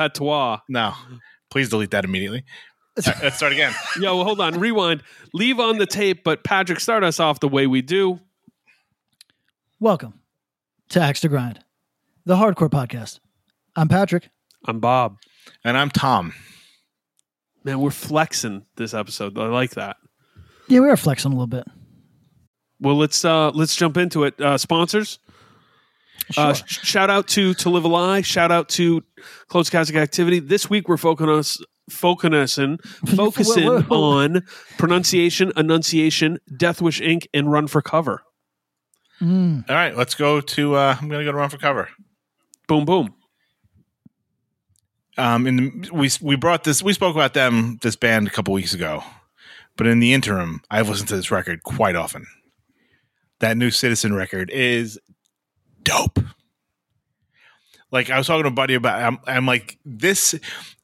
patois. No, please delete that immediately. All right, let's start again. Yo, well, hold on. Rewind. Leave on the tape, but Patrick, start us off the way we do. Welcome to Axe to Grind, the hardcore podcast. I'm Patrick. I'm Bob. And I'm Tom. Man, we're flexing this episode. I like that. Yeah, we are flexing a little bit. Well, let's uh let's jump into it. Uh sponsors. Uh, Sure. sh- shout out to To Live a Lie. Shout out to Closed Casket Activity. This week we're focusing focusing focusing Whoa, whoa. on pronunciation, enunciation, Death Wish Inc. and Run for Cover. Mm. All right, let's go to. Uh, I'm going to go to run for cover. Boom, boom. Um, in the, we we brought this. We spoke about them this band a couple weeks ago, but in the interim, I've listened to this record quite often. That new Citizen record is dope. Like I was talking to a buddy about. I'm, I'm like this.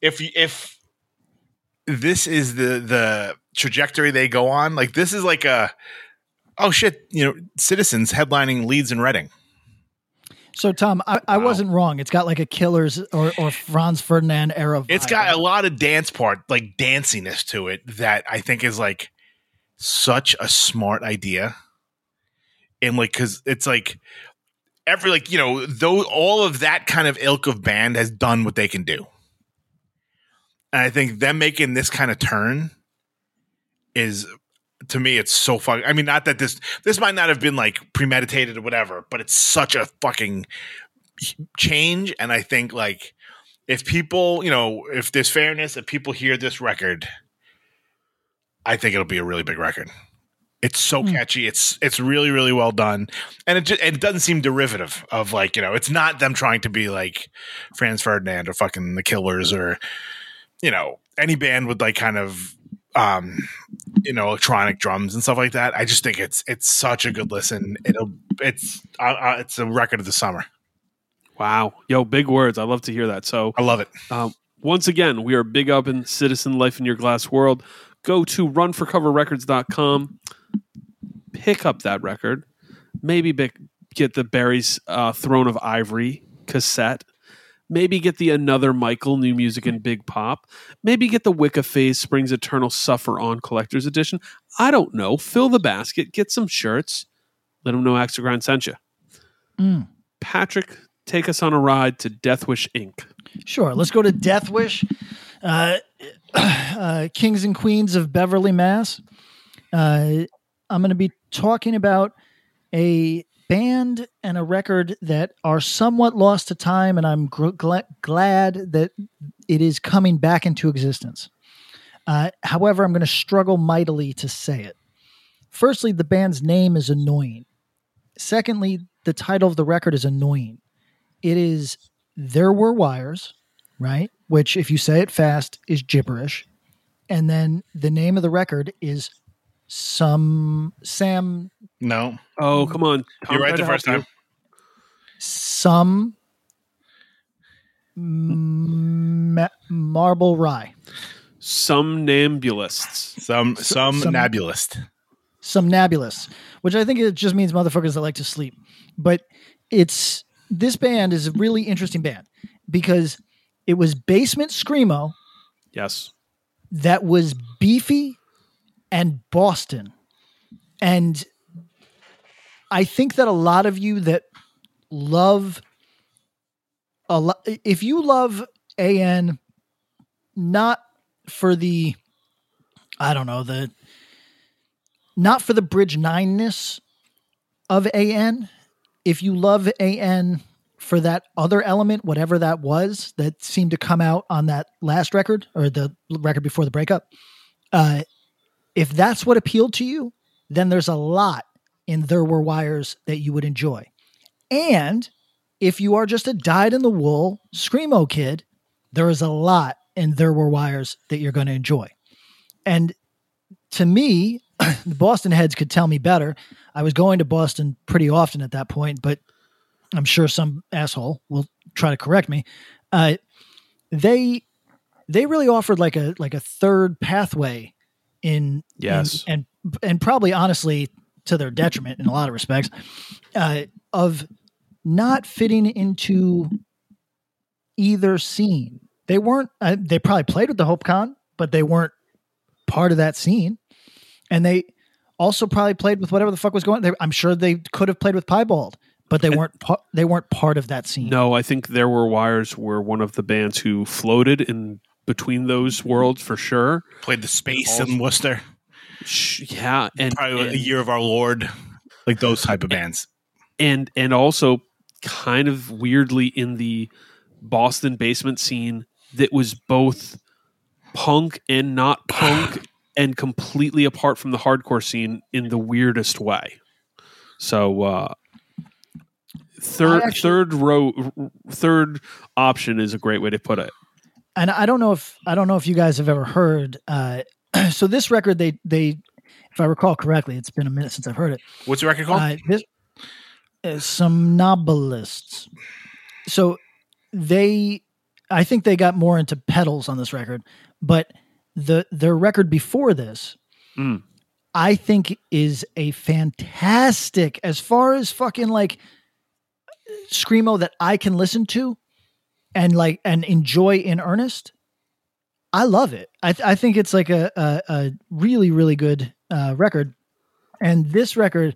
If if this is the the trajectory they go on, like this is like a oh shit, you know, Citizens headlining Leeds and Reading. So, Tom, I, I Wow. wasn't wrong. It's got like a Killers or, or Franz Ferdinand era. It's got a lot of dance part, like danciness to it that I think is like such a smart idea. And like, cause it's like every, like, you know, though all of that kind of ilk of band has done what they can do. And I think them making this kind of turn is to me, it's so fucking. I mean, not that this this might not have been like premeditated or whatever, but it's such a fucking change. And I think like if people, you know, if there's fairness, if people hear this record, I think it'll be a really big record. It's so Hmm. catchy. It's it's really really well done, and it just, it doesn't seem derivative of like you know it's not them trying to be like Franz Ferdinand or fucking the Killers or you know any band with like kind of um you know electronic drums and stuff like that. I just think it's it's such a good listen. It'll it's uh, uh, it's a record of the summer. Wow. Yo, big words. I love to hear that. So I love it. Um, once again, we are big up in Citizen Life in Your Glass World. Go to runforcoverrecords.com, pick up that record, maybe get the Barry's uh, Throne of Ivory cassette, maybe get the Another Michael New Music and Big Pop, maybe get the Wicca Phase Springs Eternal Suffer On Collector's Edition. I don't know. Fill the basket, get some shirts, let them know Axe Grind sent you. Mm. Patrick, take us on a ride to Death Wish Inc. Sure. Let's go to Death Wish, uh, uh, Kings and Queens of Beverly, Mass. Uh, I'm going to be talking about a band and a record that are somewhat lost to time, and I'm gla- glad that it is coming back into existence. Uh, however, I'm going to struggle mightily to say it. Firstly, the band's name is annoying. Secondly, the title of the record is annoying. It is There Were Wires, right? Which, if you say it fast, is gibberish. And then the name of the record is some Sam No, Oh, come on. Tom you're right the first help you. time. some ma- marble rye, Somnambulists. Some some, some- nebulist. some nebulous, which I think it just means motherfuckers that like to sleep. But it's this band is a really interesting band because it was basement screamo Yes. that was beefy and Boston. And I think that a lot of you that love a lot if you love AN not for the I don't know, the not for the bridge nine-ness of AN. If you love AN for that other element, whatever that was, that seemed to come out on that last record or the record before the breakup, uh, if that's what appealed to you, then there's a lot in There Were Wires that you would enjoy. And if you are just a dyed in the wool Screamo kid, there is a lot in There Were Wires that you're going to enjoy. And to me, the Boston heads could tell me better. I was going to Boston pretty often at that point, but I'm sure some asshole will try to correct me. Uh, they they really offered like a like a third pathway in Yes. in- and and probably honestly to their detriment in a lot of respects uh, of not fitting into either scene. They weren't. Uh, they probably played with the Hope Con, but they weren't part of that scene. And they also probably played with whatever the fuck was going. They, I'm sure they could have played with Piebald, but they weren't. Pa- they weren't part of that scene. No, I think there were wires were one of the bands who floated in between those worlds for sure. Played the space in Worcester. Sh- Yeah, and Probably and, a year of our Lord. Like those type of bands. and and also kind of weirdly in the Boston basement scene that was both punk and not punk and completely apart from the hardcore scene in the weirdest way. So uh third actually- third row third option is a great way to put it. And I don't know if I don't know if you guys have ever heard. Uh, so this record, they they, if I recall correctly, it's been a minute since I've heard it. What's the record called? Uh, this uh, somnambulist. So they, I think they got more into pedals on this record, but the their record before this, Mm. I think is a fantastic as far as fucking like screamo that I can listen to and like and enjoy in earnest. I love it. I th- I think it's like a a, a really really good uh, record, and this record,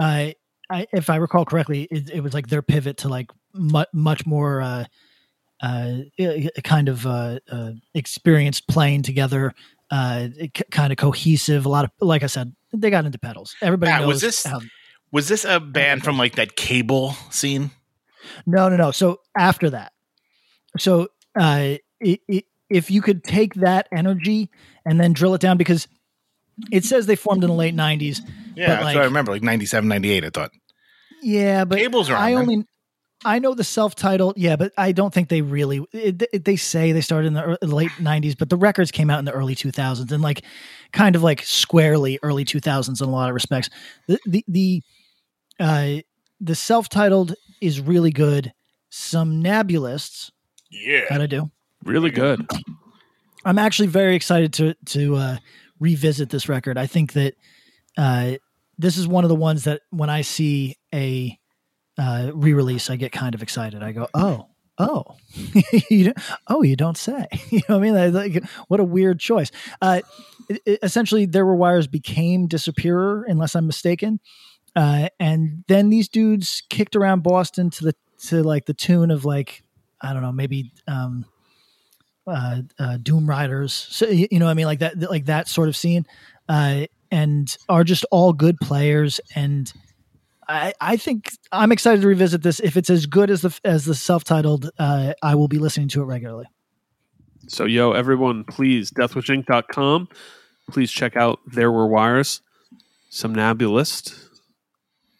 uh, I if I recall correctly, it, it was like their pivot to like mu- much more uh, uh, kind of uh, uh, experienced playing together, uh, c- kind of cohesive. A lot of like I said, they got into pedals. Everybody knows was this- how- Was this a band from like that cable scene? No, no, no. So after that, so uh, it, it, if you could take that energy and then drill it down, because it says they formed in the late '90s. Yeah, like- what I remember, like 97, 98, I thought. Yeah, but Cable's I only I know the self-titled. Yeah, but I don't think they really. It, it- they say they started in the ear- late '90s, but the records came out in the early 2000s and like kind of like squarely early 2000s in a lot of respects. The the the uh, the self-titled is really good. Some nebulists. Yeah. How'd I do? Really good. I'm actually very excited to to uh, revisit this record. I think that uh, this is one of the ones that when I see a uh, re-release, I get kind of excited. I go, oh, oh, you don't, oh, you don't say. You know what I mean? Like, what a weird choice. Uh, it- it- essentially, there were wires became Disappearer, unless I'm mistaken, uh, and then these dudes kicked around Boston to the to like the tune of like I don't know, maybe. Um, uh, uh, Doomriders, so, you know, I mean, like that, like that sort of scene, uh, and are just all good players. And I, I think I'm excited to revisit this. If it's as good as the as the self-titled, uh, I will be listening to it regularly. So, yo, everyone, please, deathwishinc.com. Please check out There Were Wires, Somnambulist,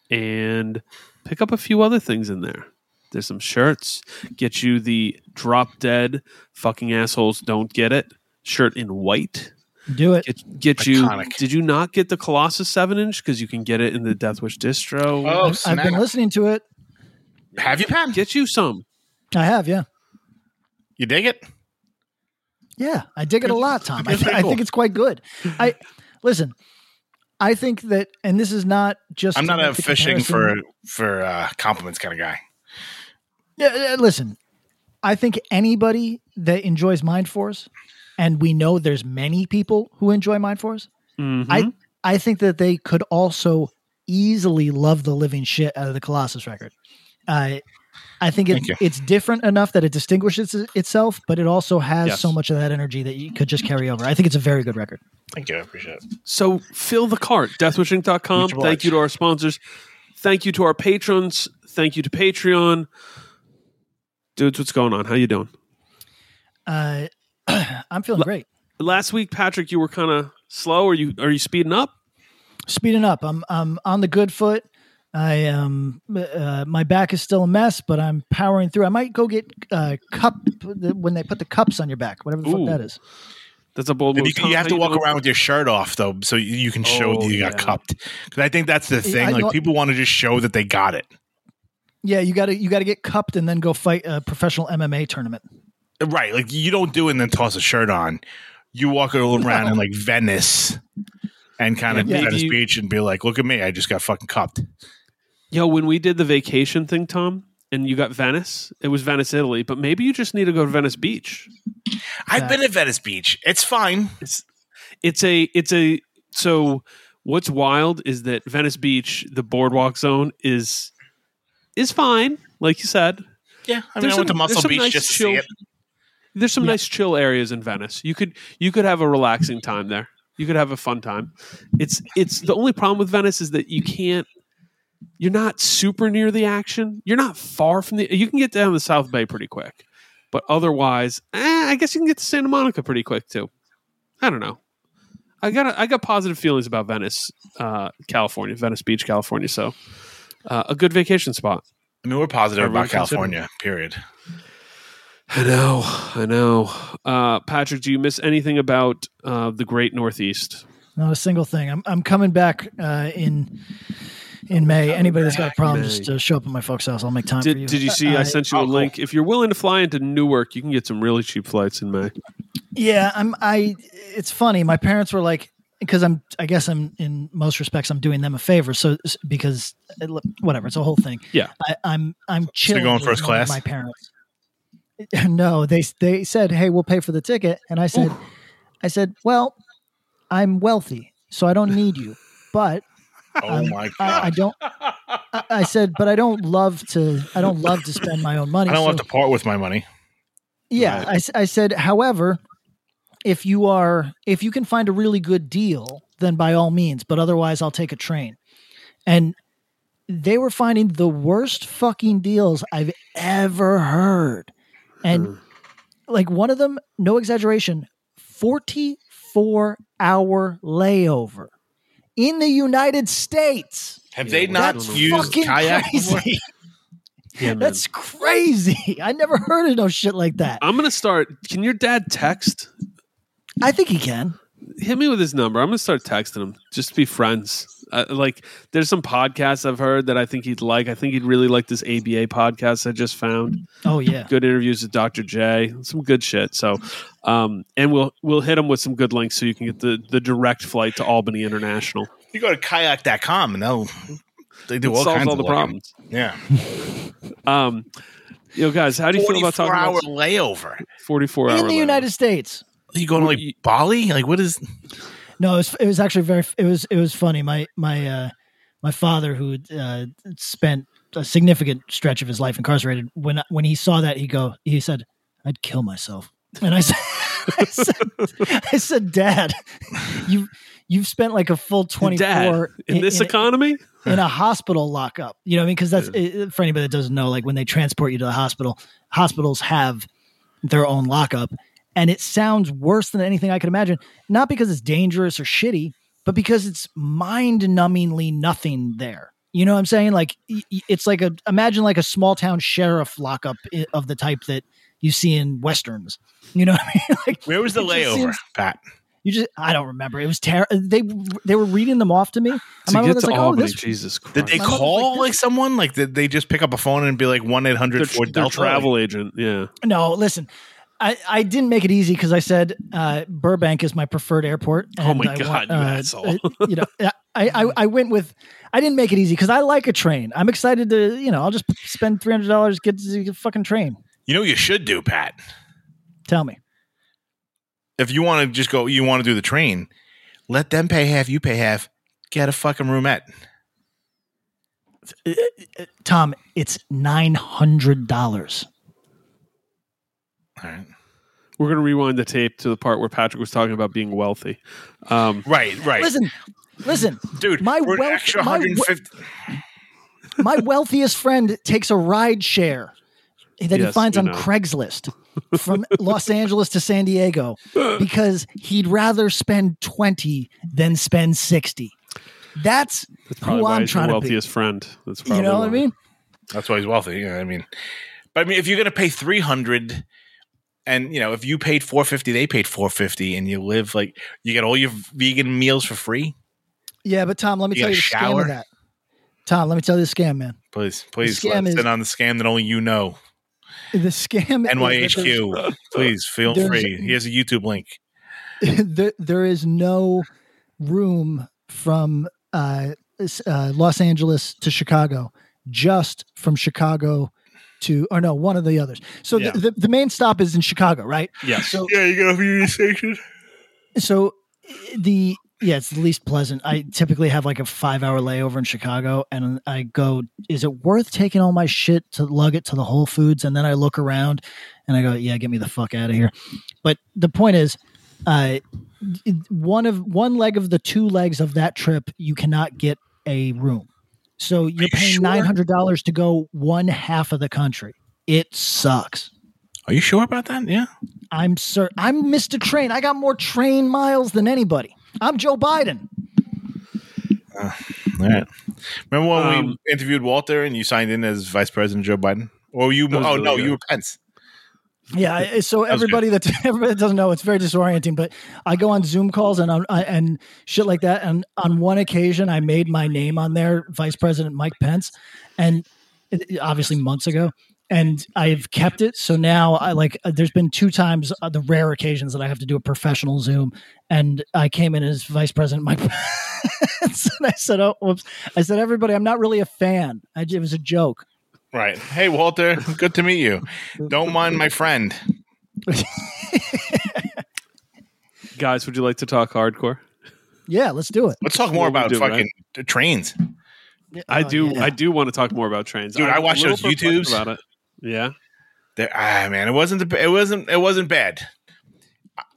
and pick up a few other things in there. There's some shirts. Get you the Drop Dead Fucking Assholes Don't Get It shirt in white. Do it. Get, get you. Did you not get the Colossus 7 inch? Because you can get it in the Deathwish distro. Oh, I've, I've been listening to it. Have you, Pat? Get you some. I have, yeah, You dig it? yeah. I dig it a lot, Tom. I, It's pretty I think it's quite good. I listen. I think that, and this is not just. I'm not a make the fishing for for uh, compliments kind of guy. Yeah, yeah, listen, I think anybody that enjoys Mindforce, and we know there's many people who enjoy Mindforce, Mhm. I I think that they could also easily love the living shit out of the Colossus record. Uh, I think it, it's different enough that it distinguishes itself, but it also has Yes. so much of that energy that you could just carry over. I think it's a very good record. Thank you. I appreciate it. So fill the cart. Deathwishinc.com. Much Thank you to our sponsors. Thank you to our patrons. Thank you to Patreon. Dudes, what's going on? How you doing? Uh, I'm feeling L- great. Last week, Patrick, you were kind of slow. Are you are you speeding up? Speeding up. I'm I'm on the good foot. I um uh, my back is still a mess, but I'm powering through. I might go get uh, cup when they put the cups on your back, whatever the Ooh. fuck that is. That's a bold move. You, you have how to walk doing? around with your shirt off though, so you, you can show Oh, that you got yeah. cupped. Because I think that's the thing. I Like know- people want to just show that they got it. Yeah, you got to you got to get cupped and then go fight a professional MMA tournament. Right. Like you don't do it and then toss a shirt on. You walk around in like Venice and kind of Yeah, Venice maybe- Beach and be like, look at me, I just got fucking cupped. Yo, when we did the vacation thing, Tom, and you got Venice, it was Venice, Italy, but maybe you just need to go to Venice Beach. I've been at Venice Beach. It's fine. It's it's a it's a so what's wild is that Venice Beach, the boardwalk zone is is fine, like you said. Yeah. I mean, There's I went to some- Muscle Beach nice just to chill- see it. There's some Yeah. nice chill areas in Venice. You could you could have a relaxing time there. You could have a fun time. It's it's the only problem with Venice is that you can't you're not super near the action. You're not far from the you can get down the South Bay pretty quick. But otherwise, eh, I guess you can get to Santa Monica pretty quick too. I don't know. I got I got positive feelings about Venice, uh, California, Venice Beach, California. So uh, a good vacation spot. I mean, we're positive Everyone about consider- California, period. I know, I know. Uh, Patrick, do you miss anything about uh, the Great Northeast? Not a single thing. I'm I'm coming back uh, in in May. Anybody that's got a problem, May. just uh, show up at my folks' house. I'll make time for you. Did, did you see? Uh, I sent you a cool. link. If you're willing to fly into Newark, you can get some really cheap flights in May. Yeah, I'm. I. It's funny. My parents were like, because I'm. I guess I'm in most respects. I'm doing them a favor. So because it, whatever, it's a whole thing. Yeah. I, I'm. I'm chilling. going first class? My parents. No, they they said, "Hey, we'll pay for the ticket," and I said, "I said, well, I'm wealthy, so I don't need you, but Oh my god! I, I don't." I, I said, "But I don't love to. I don't love to spend my own money." I don't so- want to part with my money. Yeah, Right. I I, said, however, if you are if you can find a really good deal, then by all means, but otherwise I'll take a train. And they were finding the worst fucking deals I've ever heard. And like one of them, no exaggeration, 44 hour layover in the United States. Have Yeah, they not used fucking kayak before? crazy. Yeah. That's crazy. I never heard of no shit like that. I'm gonna start. Can your dad text? I think he can. Hit me with his number. I'm gonna start texting him. Just to be friends. Uh, like, there's some podcasts I've heard that I think he'd like. I think he'd really like this ABA podcast I just found. Oh yeah. good interviews with Dr. J, some good shit. So, um, and we'll we'll hit him with some good links so you can get the the direct flight to Albany International. You go to kayak.com and they'll they do It all solves kinds all of the problems. Yeah, Um, you know, guys, how do you feel about talking hour about layover. 44 hour in the United States. Are you going to You- like Bali? Like what is? No, it was, it was actually very. It was it was funny. My my uh, my father, who uh, spent a significant stretch of his life incarcerated, when when he saw that, he go he said, "I'd kill myself." And I said, I said, I said, Dad, you you've spent like a full twenty four four in this economy. in a hospital lockup. You know, what I mean, because that's it, for anybody that doesn't know. Like when they transport you to the hospital, hospitals have their own lockup, and it sounds worse than anything I could imagine. Not because it's dangerous or shitty, but because it's mind-numbingly nothing there. You know what I'm saying? Like y- y- it's like a imagine like a small town sheriff lockup of the type that you see in westerns. You know what I mean? Like Where was the layover, seems- Pat? you just I don't remember. It was terrible. They they were reading them off to me. And To my get to like, oh, this Jesus Christ. Did they My call like, like, someone? Like did they just pick up a phone and be like one eight their, hundred for Delta? travel agent? Yeah. No, listen. I, I didn't make it easy because I said uh, Burbank is my preferred airport. Oh my I God, you asshole. uh, you know, I, I, I went with. I didn't make it easy because I like a train. I'm excited to you know. I'll just spend three hundred dollars get the fucking train. You know what you should do, Pat. Tell me. If you want to just go, you want to do the train. Let them pay half, you pay half. Get a fucking roomette. Tom, it's nine hundred dollars. All right. We're going to rewind the tape to the part where Patrick was talking about being wealthy. Um, Right, right. Listen, listen. Dude, my for an wealth- extra my we- 150 My wealthiest friend takes a ride share that he finds on know. Craigslist from Los Angeles to San Diego because he'd rather spend 20 than spend 60. That's That's probably who why I'm he's trying your to be. wealthiest friend. That's You probably know what I mean? That's why he's wealthy. Yeah, I mean, but I mean, if you're gonna pay three hundred, and you know, if you paid four fifty, they paid four fifty, and you live like you get all your vegan meals for free. Yeah, but Tom, let me You tell you the scam of that. Tom, let me tell you the scam, man. Please, please, scam let's is- on the scam that only you know. The scam is NYHQ, please feel free. Here's a YouTube link. there, there is no room from uh, uh, Los Angeles to Chicago, just from Chicago to, or no, one of the others. So Yeah. the, the, the main stop is in Chicago, right? Yes. So, Yeah, you get off Union Station. so the, yeah, it's the least pleasant. I typically have like a five hour layover in Chicago and I go, is it worth taking all my shit to lug it to the Whole Foods? And then I look around and I go, yeah, get me the fuck out of here. But the point is, uh, one of one leg of the two legs of that trip, you cannot get a room. So you're you paying sure? nine hundred dollars to go one half of the country. It sucks. Are you sure about that? Yeah. I'm sir. I'm Mr. Train. I got more train miles than anybody. I'm Joe Biden. All right. Remember when we Um, interviewed Walter and you signed in as Vice President Joe Biden? Or you? Oh really no, good. you were Pence. Yeah. So everybody that everybody that doesn't know, it's very disorienting. But I go on Zoom calls and on and shit like that. And on one occasion, I made my name on there, Vice President Mike Pence, and obviously months ago. And I've kept it. So now I like. uh, There's been two times, uh, the rare occasions that I have to do a professional Zoom, and I came in as Vice President Mike. Pence. and I said, "Oh, whoops!" I said, "Everybody, I'm not really a fan. I, it was a joke." Right. Hey, Walter. Good to meet you. Don't mind my friend. Guys, would you like to talk hardcore? Yeah, let's do it. Let's talk more about do, fucking t- trains. I Oh, do. yeah. I do want to talk more about trains, Dude, I I'm a watched those YouTubes. about it. Yeah. There, ah, man, it wasn't. The, it wasn't. It wasn't bad.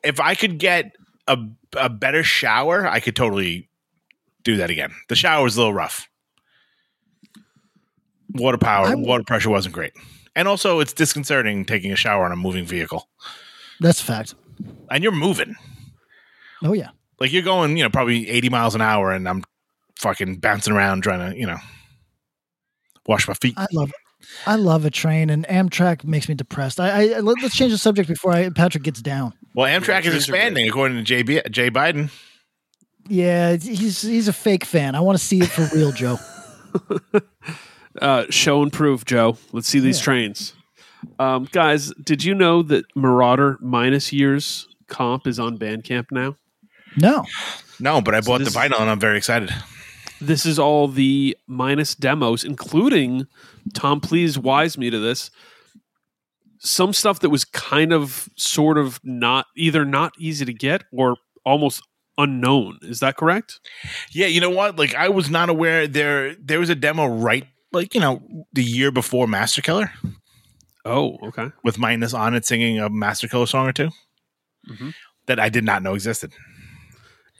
If I could get a a better shower, I could totally do that again. The shower was a little rough. Water power, I- water pressure wasn't great, and also it's disconcerting taking a shower on a moving vehicle, That's a fact. and you're moving. Oh yeah. Like you're going, you know, probably 80 miles an hour, and I'm fucking bouncing around trying to, you know, wash my feet. I love it. I love a train, and Amtrak makes me depressed. I, I let, us change the subject before I, Patrick gets down. Well, Amtrak is trains are great. expanding, according to JB, Jay Biden. Yeah, he's he's a fake fan. I want to see it for real, Joe. Uh, show and prove, Joe. Let's see these Yeah. trains. Um, guys, did you know that Merauder minus years comp is on Bandcamp now? No, No, but I So bought the vinyl, and I'm very excited. This is all the minus demos, including Tom. Please wise me to this. Some stuff that was kind of, sort of not either not easy to get or almost unknown. Is that correct? Yeah, you know what? Like I was not aware there there was a demo right like, you know, the year before Master Killer Oh, okay. with Minus on it singing a Master Killer song or 2 Mhm. that I did not know existed.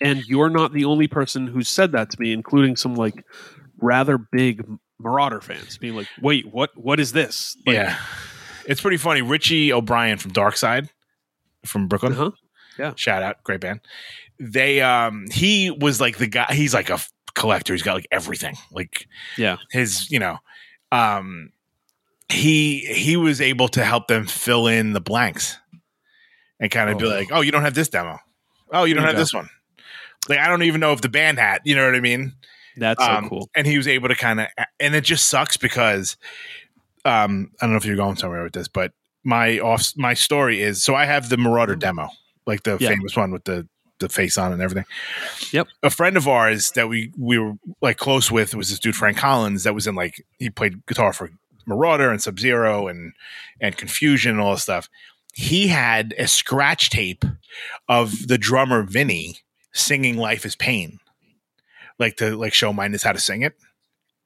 And you're not the only person who said that to me, including some like rather big Merauder fans, being like, "Wait, what? What is this?" Like, yeah. It's pretty funny. Richie O'Brien from Dark Side from Brooklyn. Uh-huh. Shout out, great band. They um he was like the guy he's like a collector. He's got like everything. Like Yeah. his, you know, um he he was able to help them fill in the blanks and kind of be Oh. like, "Oh, you don't have this demo. Oh, you don't There have go. this one." Like I don't even know if the band had, you know what I mean? That's so Um, cool. And he was able to kind of, and it just sucks because, um, I don't know if you're going somewhere with this, but my off my story is so I have the Merauder demo, like the Yeah. famous one with the the face on and everything. Yep. A friend of ours that we we were like close with was this dude Frank Collins that was in like he played guitar for Merauder and Sub Zero and and Confusion and all this stuff. He had a scratch tape of the drummer Vinny singing "Life Is Pain," like to like show Minus how to sing it.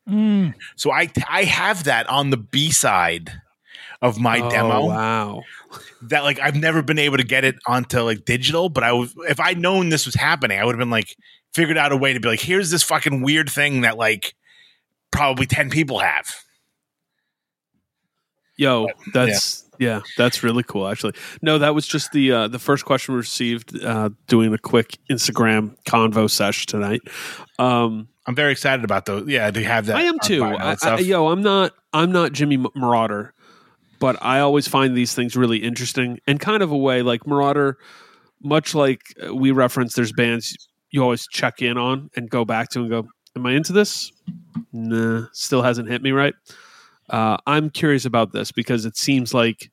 Mm, So I I have that on the B side of my Oh, demo Wow. that like I've never been able to get it onto like digital, but I was if I'd known this was happening, I would have been like figured out a way to be like, here's this fucking weird thing that like probably 10 people have. Yo, that's yeah. that's really cool. Actually, no, that was just the uh, the first question we received uh, doing a quick Instagram convo sesh tonight. Um, I'm very excited about those. Yeah, they have that. I am too. I, I, yo, I'm not. I'm not Jimmy Merauder, but I always find these things really interesting and kind of a way like Merauder. Much like uh, we reference, there's bands you always check in on and go back to and go, "Am I into this?" Nah, still hasn't hit me right. Uh, I'm curious about this because it seems like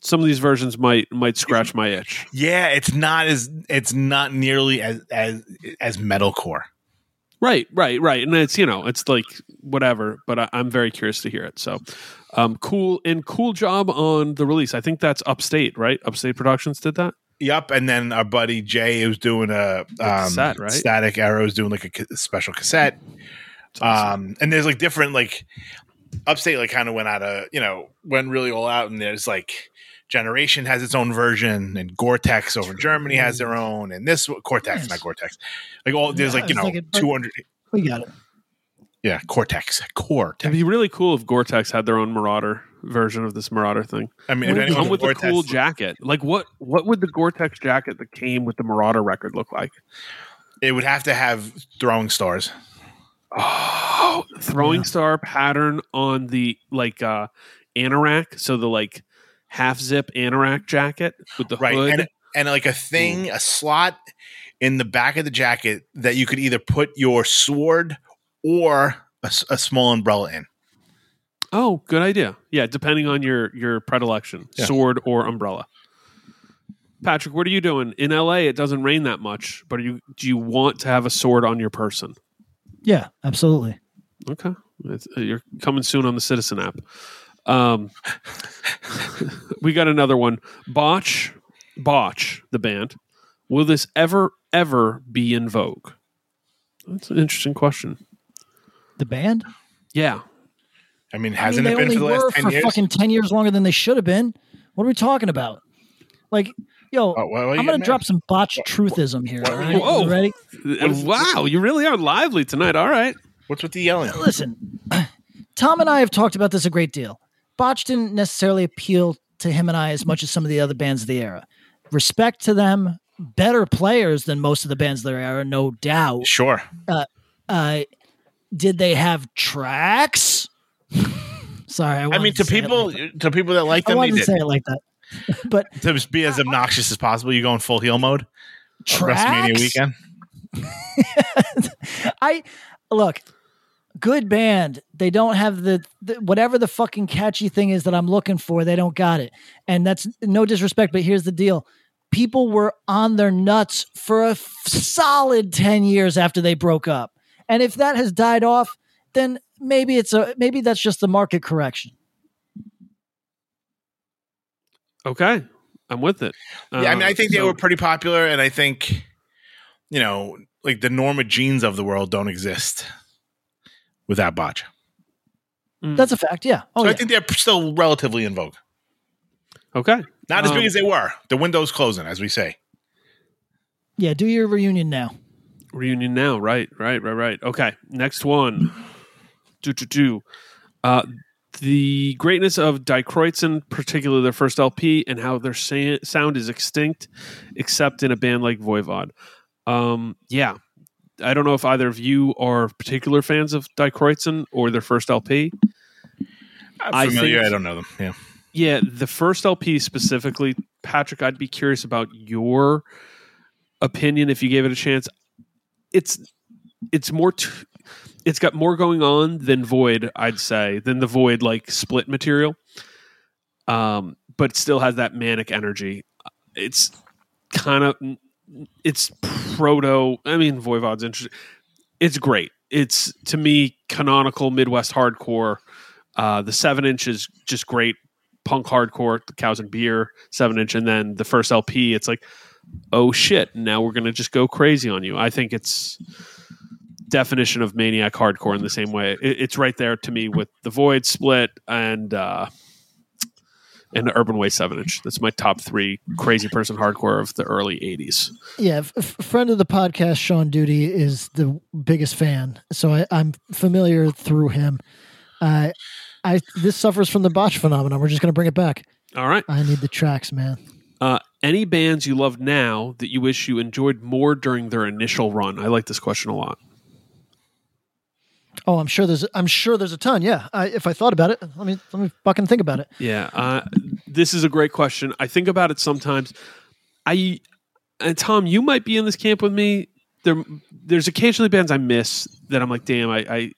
some of these versions might might scratch my itch. yeah, it's not as it's not nearly as as as metalcore. Right, right, right. And it's you know, it's like whatever, but I, I'm very curious to hear it. So, um, cool and cool job on the release. I think that's Upstate, right? Upstate Productions did that. Yep, and then our buddy Jay was doing a um, cassette, right? Static Arrows doing like a ca- special cassette. Um, and there's like different like Upstate like kind of went out of you know went really all out, and there's like Generation has its own version, and Gore-Tex over in Germany has their own, and this Cortex, Nice. not Gore-Tex. Like all there's Yeah, like you know thinking, 200. We got it. Yeah, Cortex, Cortex. It'd be really cool if Gore-Tex had their own Merauder version of this Merauder thing. I mean, What if Come with a Gore-Tex- cool jacket. Like what? What would the Gore-Tex jacket that came with the Merauder record look like? it would have to have throwing stars. Oh, throwing Yeah. star pattern on the like uh anorak. So the like half zip anorak jacket with the right hood. and and like a thing a slot in the back of the jacket that you could either put your sword or a small umbrella in Oh, good idea. Yeah, depending on your your predilection, Yeah. sword or umbrella. Patrick, what are you doing in LA? It doesn't rain that much, but are you do you want to have a sword on your person? Yeah, absolutely. Okay, It's- uh, you're coming soon on the Citizen app. Um, we got another one. Botch, Botch, the band. Will this ever ever be in vogue? That's an interesting question. The band. Yeah, i mean hasn't mean, it been only for the were last 10 for years fucking ten years longer than they should have been. What are we talking about? Like, yo, Oh, why- why I'm gonna drop some botched truthism here. what- all right? Whoa. You ready? wow, you really are lively tonight. All right. what's with the yelling Listen, Tom and I have talked about this a great deal. Botch didn't necessarily appeal to him and I as much as some of the other bands of the era. Respect to them, better players than most of the bands of their era, no doubt. sure Uh, did they have tracks? Sorry, I, i mean to it people like to people that like. I them they wanted to did say it like that. But to be as obnoxious as possible you go in full heel mode on wrestlemania tracks. weekend I look, good band. They don't have the, the whatever the fucking catchy thing is that I'm looking for. They don't got it, and that's no disrespect. But here's the deal: people were on their nuts for a f- solid ten years after they broke up, and if that has died off, then maybe it's a maybe that's just the market correction. Okay, I'm with it. yeah i mean i Uh, think they were pretty popular and i think you know like the norma jeans of the world don't exist without botch That's a fact. Yeah. Oh so yeah. i think they're still relatively in vogue okay. Not as Um, big as they were. The window's closing, as we say. yeah. Do your reunion now. Reunion now, right, right, right, right. Okay, next one. Do do do. Uh, the greatness of Die Kreuzen, particularly their first LP, and how their sa- sound is extinct, except in a band like Voivod. Um, yeah, I don't know if either of you are particular fans of Die Kreuzen or their first LP. I'm I familiar. think- I don't know them. Yeah. Yeah, the first LP specifically, Patrick, I'd be curious about your opinion if you gave it a chance. It's it's more t- it's got more going on than Void, I'd say, than the Void like split material. Um, but still has that manic energy. It's kind of it's proto. I mean, Voivod's interesting. It's great. It's to me canonical Midwest hardcore. Uh, the seven inch is just great punk hardcore, the cows and beer seven inch, and then the first LP, it's like, oh shit, now we're gonna just go crazy on you. I think it's definition of maniac hardcore in the same way. It, it's right there to me with the Void split and uh, and Urban Waste seven inch. That's my top three crazy person hardcore of the early '80s. Yeah, f- friend of the podcast, Sean Duty, is the biggest fan, so I, I'm familiar through him. Uh, I this suffers from the botch phenomenon. We're just going to bring it back. All right. I need the tracks, man. Uh, any bands you love now that you wish you enjoyed more during their initial run? I like this question a lot. Oh, I'm sure there's I'm sure there's a ton. Yeah, I, if I thought about it, let me let me fucking think about it. Yeah, uh, this is a great question. I think about it sometimes. I and Tom, you might be in this camp with me. There, there's occasionally bands I miss that I'm like, damn, I, I,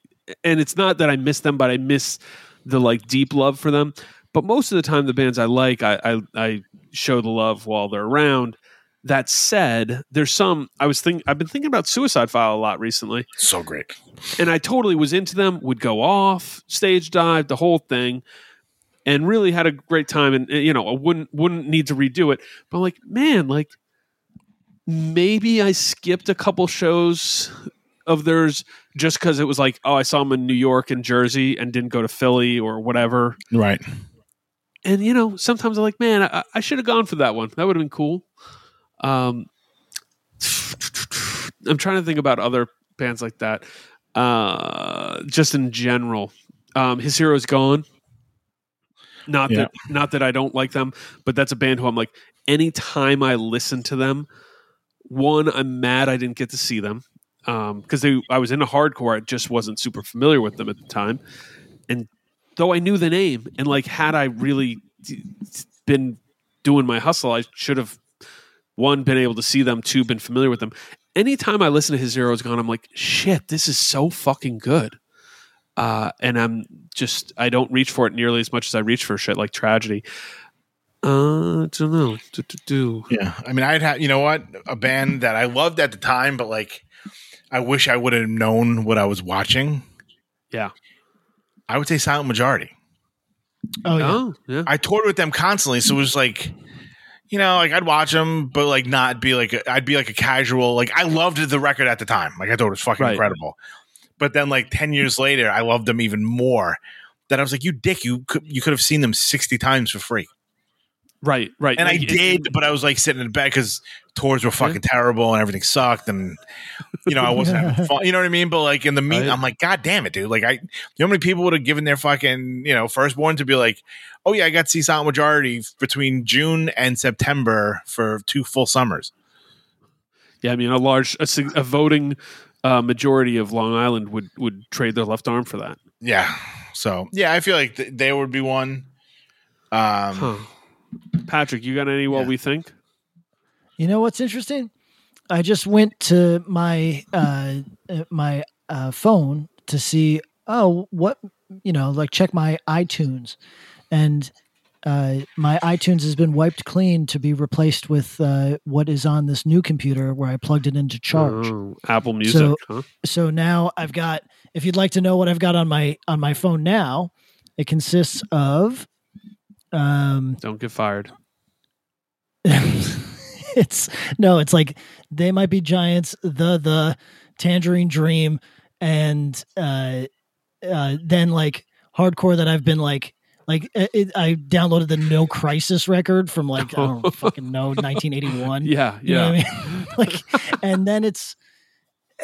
and it's not that I miss them, but I miss the like deep love for them. But most of the time, the bands I like, I, I, I show the love while they're around. That said, there's some I was thinking. I've been thinking about Suicide File a lot recently, So great. and I totally was into them. Would go off, stage dive, the whole thing, and really had a great time. And you know, I wouldn't wouldn't need to redo it. But I'm like, man, like maybe I skipped a couple shows of theirs just because it was like, oh, I saw them in New York and Jersey and didn't go to Philly or whatever. Right. And you know, sometimes I'm like, man, I, I should have gone for that one. That would have been cool. Um, I'm trying to think about other bands like that. Uh, just in general, um, his hero's gone. Not Yeah. that, not that I don't like them, but that's a band who I'm like. Anytime I listen to them, one, I'm mad I didn't get to see them because they I was into hardcore. I just wasn't super familiar with them at the time, and though I knew the name and like had I really d- been doing my hustle, I should have one been able to see them, two been familiar with them. Anytime I listen to his Hero's Gone, I'm like, shit, this is so fucking good. Uh, and I'm just I don't reach for it nearly as much as I reach for shit like tragedy. Uh, I don't know. Do, do, do. Yeah. I mean, I'd have, you know what? A band that I loved at the time, but like, I wish I would have known what I was watching. Yeah. I would say Silent Majority. Oh yeah, Oh, yeah. I toured with them constantly. So it was like, you know, like I'd watch them, but like not be like, a, I'd be like a casual, like I loved the record at the time. Like I thought it was fucking Right. incredible. But then like 10 years later, I loved them even more. That I was like, you dick, you could, you could have seen them 60 times for free. Right, right. And I Like, it- did, but I was like sitting in the bed because tours were fucking terrible and everything sucked, and you know I wasn't having fun. You know what I mean? But like in the meet, Right. I'm like, God damn it, dude! Like I, you know how many people would have given their fucking you know firstborn to be like, oh yeah, I got to see Silent Majority between June and September for two full summers. Yeah, I mean, a large, a, a voting uh, majority of Long Island would would trade their left arm for that. Yeah, so yeah, I feel like th- they would be one. Um, Huh. Patrick, you got any? What Yeah. we think? You know what's interesting? I just went to my uh, uh, my uh, phone to see oh what you know like check my iTunes, and uh, my iTunes has been wiped clean to be replaced with uh, what is on this new computer where I plugged it into charge. Oh, Apple Music. So- huh? So now I've got. If you'd like to know what I've got on my on my phone now, it consists of. Um, Don't get fired. it's no, it's like they might be giants, the the Tangerine Dream, and uh, uh, then like hardcore that I've been like like it, it- I downloaded the No Crisis record from like I don't fucking know 1981. Yeah, You know yeah. what I mean? like, and then it's,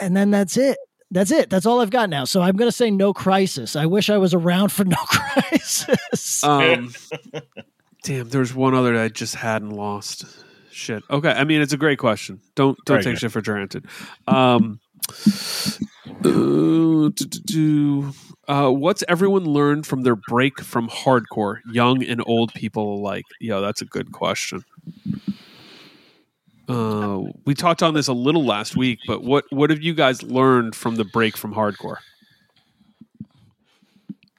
and then that's it. That's it. That's all I've got now. So I'm gonna say no crisis. I wish I was around for no crisis. Um, damn, there's one other that I just had and lost. Shit. Okay. I mean, it's a great question. Don't don't Very take good. shit for granted. Um, uh, do, do, do. Uh, what's everyone learned from their break from hardcore, young and old people alike? Yo, that's a good question. Uh, we talked on this a little last week, but what what have you guys learned from the break from hardcore?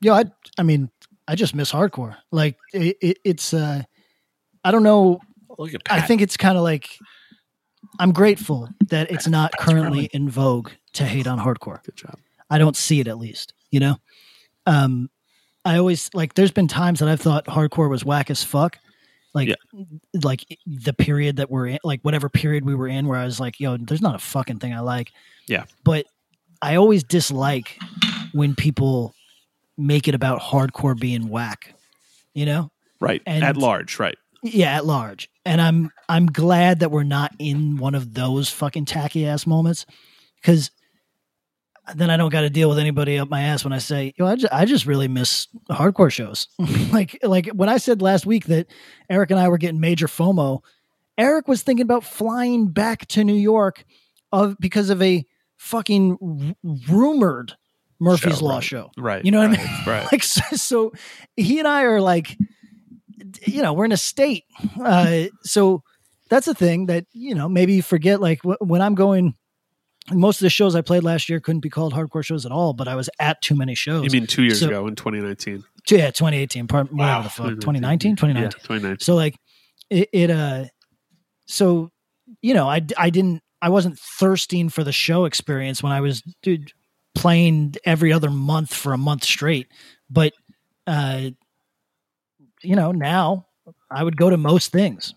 Yeah, I, I mean, I just miss hardcore. Like it, it, it's, uh, I don't know. look at I think it's kind of like I'm grateful that it's not currently in vogue to hate on hardcore. Good job. I don't see it at least, you know? Um, I always like, there's been times that I've thought hardcore was whack as fuck. Like, Yeah. like eh, the period that we're in, like whatever period we were in where I was like, yo, there's not a fucking thing I like. Yeah. But I always dislike when people make it about hardcore being whack, you know? Right. And- At large, right. Yeah, at large. And I'm I'm glad that we're not in one of those fucking tacky ass moments because then I don't got to deal with anybody up my ass when I say, "Yo, I just, I just really miss hardcore shows." like like when I said last week that Eric and I were getting major FOMO, Eric was thinking about flying back to New York of because of a fucking r- rumored Murphy's Show, Law right. show. Right. You know what I mean? Right. Like so, so he and I are like, you know, we're in a state. Uh, so that's a thing that you know maybe you forget. Like wh- when I'm going, most of the shows I played last year couldn't be called hardcore shows at all, but I was at too many shows. You mean two years So- ago in 2019? yeah, 2018, part, whatever Wow. the fuck, 2019, 2019. Yeah, 2019. So like it, it uh so you know, I I didn't I wasn't thirsting for the show experience when I was dude playing every other month for a month straight. But uh you know, now I would go to most things.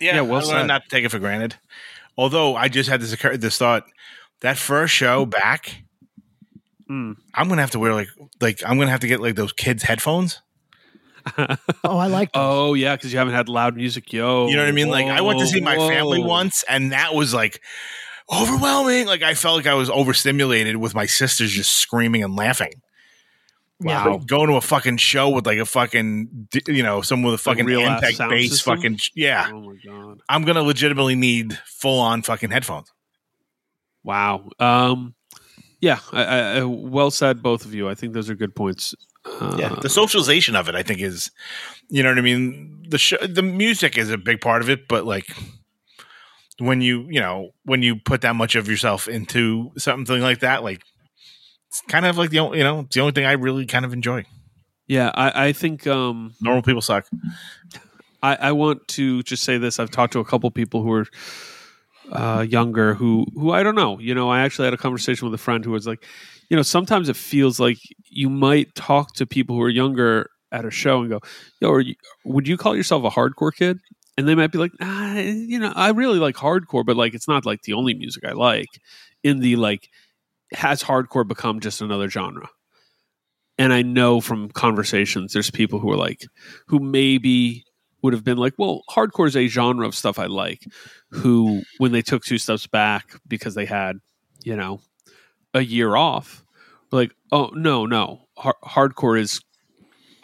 Yeah, Yeah, well I learned not to take it for granted. Although I just had this occur this thought that first show back, Mm. I'm gonna have to wear like like I'm gonna have to get like those kids headphones. Oh, I like those. Oh yeah, because you haven't had loud music, yo. You know what I mean? Like I went to see my Whoa, family once, and that was like overwhelming. Like I felt like I was overstimulated with my sisters just screaming and laughing. Yeah. Like, going to a fucking show with like a fucking you know someone with a fucking real-ass impact sound bass system? fucking yeah. Oh my god! I'm gonna legitimately need full on fucking headphones. Wow. Um, yeah. I, I, I- well said, both of you. I think those are good points. Uh, yeah the socialization of it i think is you know what i mean the sh- the music is a big part of it but like when you you know when you put that much of yourself into something like that like it's kind of like the only you know it's the only thing i really kind of enjoy yeah. I, I think. Um, normal people suck I, I want to just say this. I've talked to a couple people who are uh, younger who who I don't know. You know, I actually had a conversation with a friend who was like, you know, sometimes it feels like you might talk to people who are younger at a show and go, "Yo, are you, would you call yourself a hardcore kid?" And they might be like, ah, "You know, I really like hardcore, but like it's not like the only music I like." In the like, has hardcore become just another genre? And I know from conversations, there's people who are like, who maybe would have been like, well, hardcore is a genre of stuff I like. Who, when they took two steps back because they had, you know, a year off, were like, oh no, no, Har- hardcore is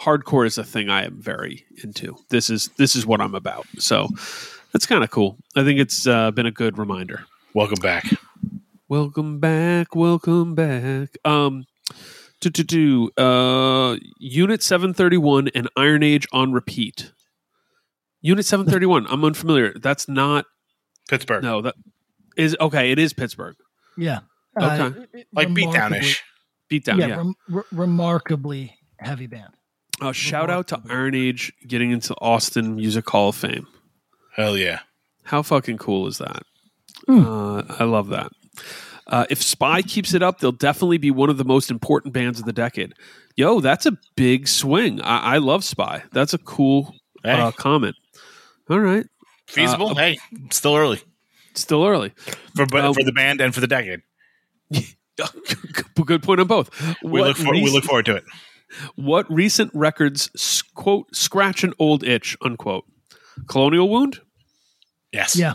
hardcore is a thing I am very into. This is this is what I'm about. So that's kind of cool. I think it's uh, been a good reminder. welcome back Welcome back, welcome back. Um, to to do uh, Unit Seven Thirty One and Iron Age on repeat. Unit Seven Thirty One. I'm unfamiliar. That's not pittsburgh no. That is okay. It is Pittsburgh. Yeah. Okay. like remarkably- beatdownish Beatdown. Yeah, Yeah. rem- re- remarkably heavy band. Uh, shout out to. Iron Age getting into Austin Music Hall of Fame. hell yeah How fucking cool is that? Mm. Uh, I love that. Uh, if Spy keeps it up, they'll definitely be one of the most important bands of the decade. Yo, that's a big swing. I, I love Spy. That's a cool hey, uh, comment. All right, feasible uh, hey still early still early. for but Um, for the band and for the decade Good point on both. we look for, we look forward to it What recent records quote scratch an old itch unquote? Colonial Wound. yes Yeah.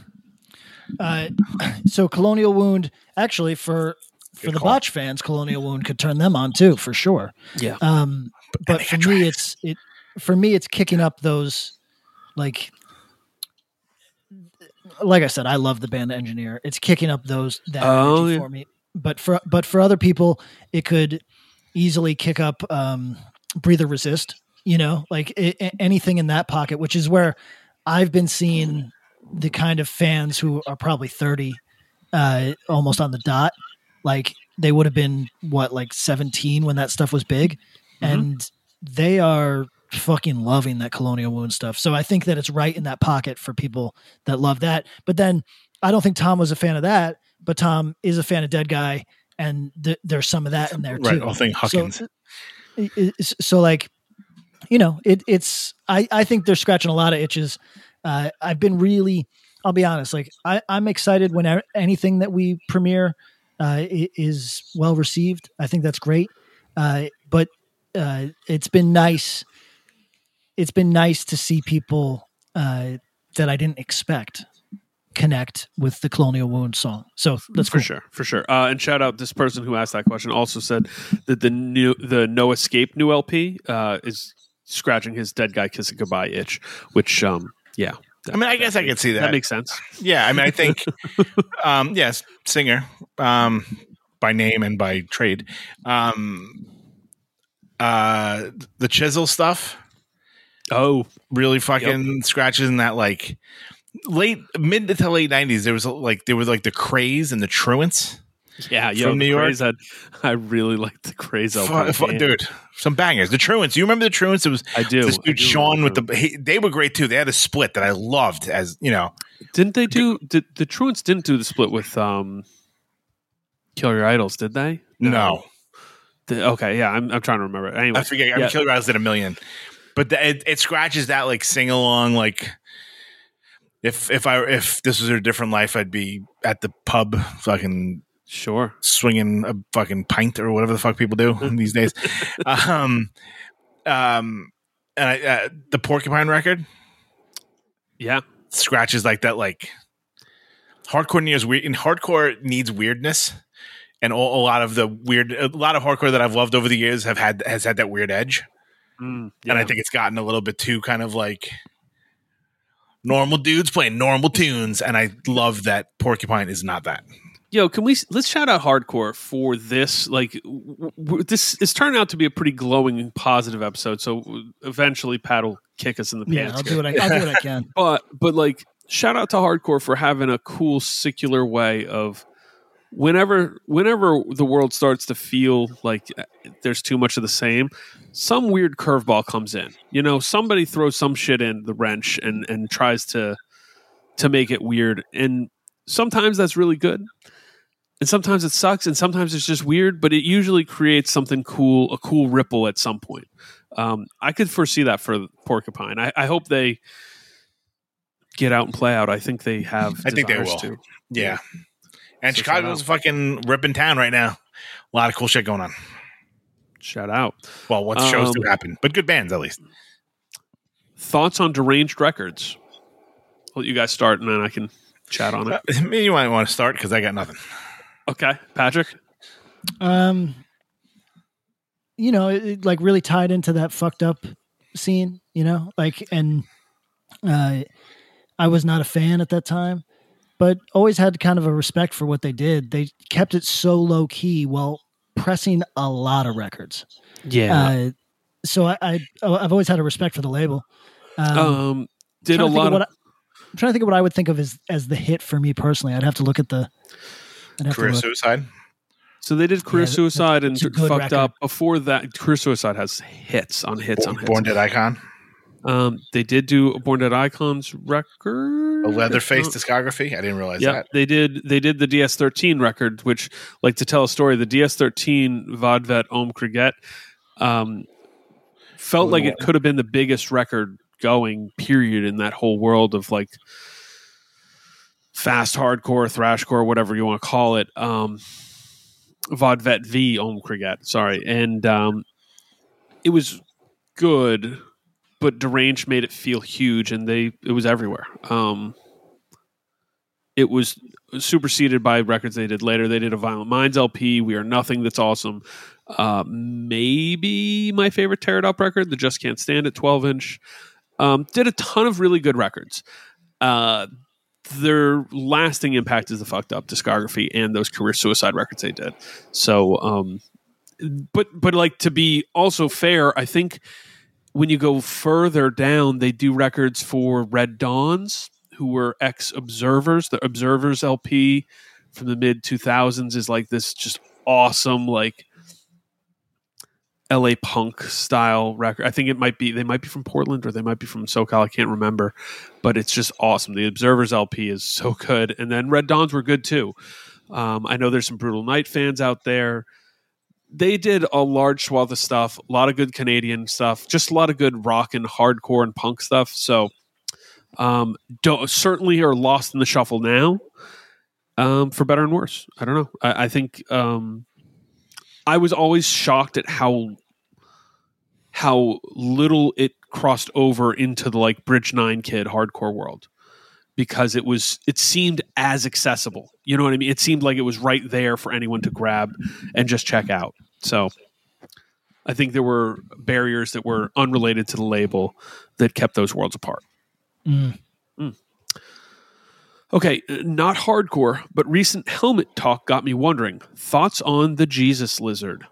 Uh, so Colonial Wound, actually, for for Good the call. Botch fans, Colonial Wound could turn them on too, for sure. Yeah. Um, but they for me, it's it. For me, it's kicking up those, like, like I said, I love the band Engineer. It's kicking up those that Oh, yeah. for me. But for but for other people, it could easily kick up um, Breather Resist. You know, like i i- anything in that pocket, which is where I've been seeing the kind of fans who are probably 30 uh almost on the dot like they would have been what like 17 when that stuff was big. Mhm. and they are fucking loving that colonial wound stuff. So i think that it's right in that pocket for people that love that. But then i don't think tom was a fan of that but tom is a fan of Deadguy and th- there's some of that in there right too. All thing huckins. so, i- i- so like you know it, it's I, I think they're scratching a lot of itches uh, i've been really i'll be honest like I, i'm excited when anything that we premiere uh, is well received i think that's great uh, but uh, it's been nice it's been nice to see people uh, that i didn't expect connect with the colonial wound song so that's for cool. sure, for sure. Uh, and shout out this person who asked that question. Also said that the new the No Escape new LP uh, is scratching his Deadguy kissing goodbye itch. Which, um, yeah, i mean i guess i could see that that makes sense. Yeah, I mean, I think, um, yes, singer, um, by name and by trade. Um, uh, the chisel stuff Oh, really fucking scratches in that like late mid to late nineties. There was like there was like the Krays and the truants. Yeah, yo, From New York? Had, I really like the Krays Fu- LP. fu- dude, some bangers. The truants. You remember the truants? It was I do. this dude do Sean with the. He, they were great too. They had a split that I loved. As you know, Didn't they do did, the Truants didn't do the split with um Kill Your Idols, did they? no, The- okay, yeah, I'm I'm trying to remember. Anyway, I forget. I yeah. Kill Your Idols did a million, but the, it, it scratches that like sing along. Like if if I if this was a different life, I'd be at the pub, fucking sure. swinging a fucking pint or whatever the fuck people do these days. Um, um, and I, uh, the Porcupine record Yeah. scratches like that. Like hardcore needs weird. And hardcore needs weirdness. And all, a lot of the weird, a lot of hardcore that I've loved over the years have had has had that weird edge. Mm, and I think it's gotten a little bit too kind of like normal dudes playing normal tunes, and I love that Porcupine is not that. Yo, can we let's shout out hardcore for this? Like, w- w- this is turned out to be a pretty glowing, positive episode. So eventually, Pat will kick us in the Yeah, pants. I'll do what I, I'll do what I can. but but like shout out to hardcore for having a cool secular way of whenever whenever the world starts to feel like uh, there's too much of the same some weird curveball comes in you know somebody throws some shit in the wrench and and tries to to make it weird and sometimes that's really good and sometimes it sucks and sometimes it's just weird but it usually creates something cool a cool ripple at some point um, i could foresee that for porcupine i, I hope they get out and play out. I think they have. I think they will. To. Yeah. And So Chicago's fucking ripping town right now. A lot of cool shit going on. Shout out. Well, what shows Um, do happen, but good bands at least. Thoughts on deranged records? I'll let you guys start, and then I can chat on it. Uh, maybe you might want to start because I got nothing. Okay, Patrick. Um, you know, it, it, like really tied into that fucked up scene. You know, like, and uh, I was not a fan at that time, but always had kind of a respect for what they did. They kept it so low key while pressing a lot of records. Yeah. Uh, so I, I, I've always had a respect for the label. Um, um, did a lot of of. what I, I'm trying to think of what I would think of as as the hit for me personally. I'd have to look at the. I'd have to Career suicide. so they did career Yeah, suicide and that's a good fucked record. up. Before that, career suicide has hits on hits on hits. Born Dead Icon. Um, they did do a Born Dead Icons record. A Leatherface Uh, discography. I didn't realize yeah, that. they did. They did the DS13 record, which, like, to tell a story, the DS13 Vodvet Om Kriget um, felt like it could have been the biggest record going. Period in that whole world of like fast hardcore, thrashcore, whatever you want to call it. Um, Vodvet V Om Kriget, sorry, and um, it was good, but Deranged made it feel huge, and they it was everywhere. Um, it was superseded by records they did later. They did a Violent Minds LP, We Are Nothing, that's awesome. Uh, maybe my favorite Tear It Up record, the Just Can't Stand It 12 inch. Um, did a ton of really good records. Uh, their lasting impact is the fucked up discography and those career suicide records they did. So, um, but but like to be also fair, I think when you go further down, they do records for Red Dawns, who were ex Observers. The Observers LP from the mid 2000s is like this just awesome, like LA punk style record. I think it might be, they might be from Portland or they might be from SoCal. I can't remember, but it's just awesome. The Observers LP is so good. And then Red Dawns were good too. Um, I know there's some Brutal Night fans out there they did a large swath of stuff, a lot of good Canadian stuff, just a lot of good rock and hardcore and punk stuff. So, um, don't, certainly are lost in the shuffle now, um, for better and worse. I don't know. I, I think um, I was always shocked at how how little it crossed over into the like Bridge Nine kid hardcore world because it was it seemed as accessible. You know what I mean? It seemed like it was right there for anyone to grab and just check out. So I think there were barriers that were unrelated to the label that kept those worlds apart. Mm. Okay, uh, not hardcore, but recent helmet talk got me wondering. Thoughts on the Jesus Lizard?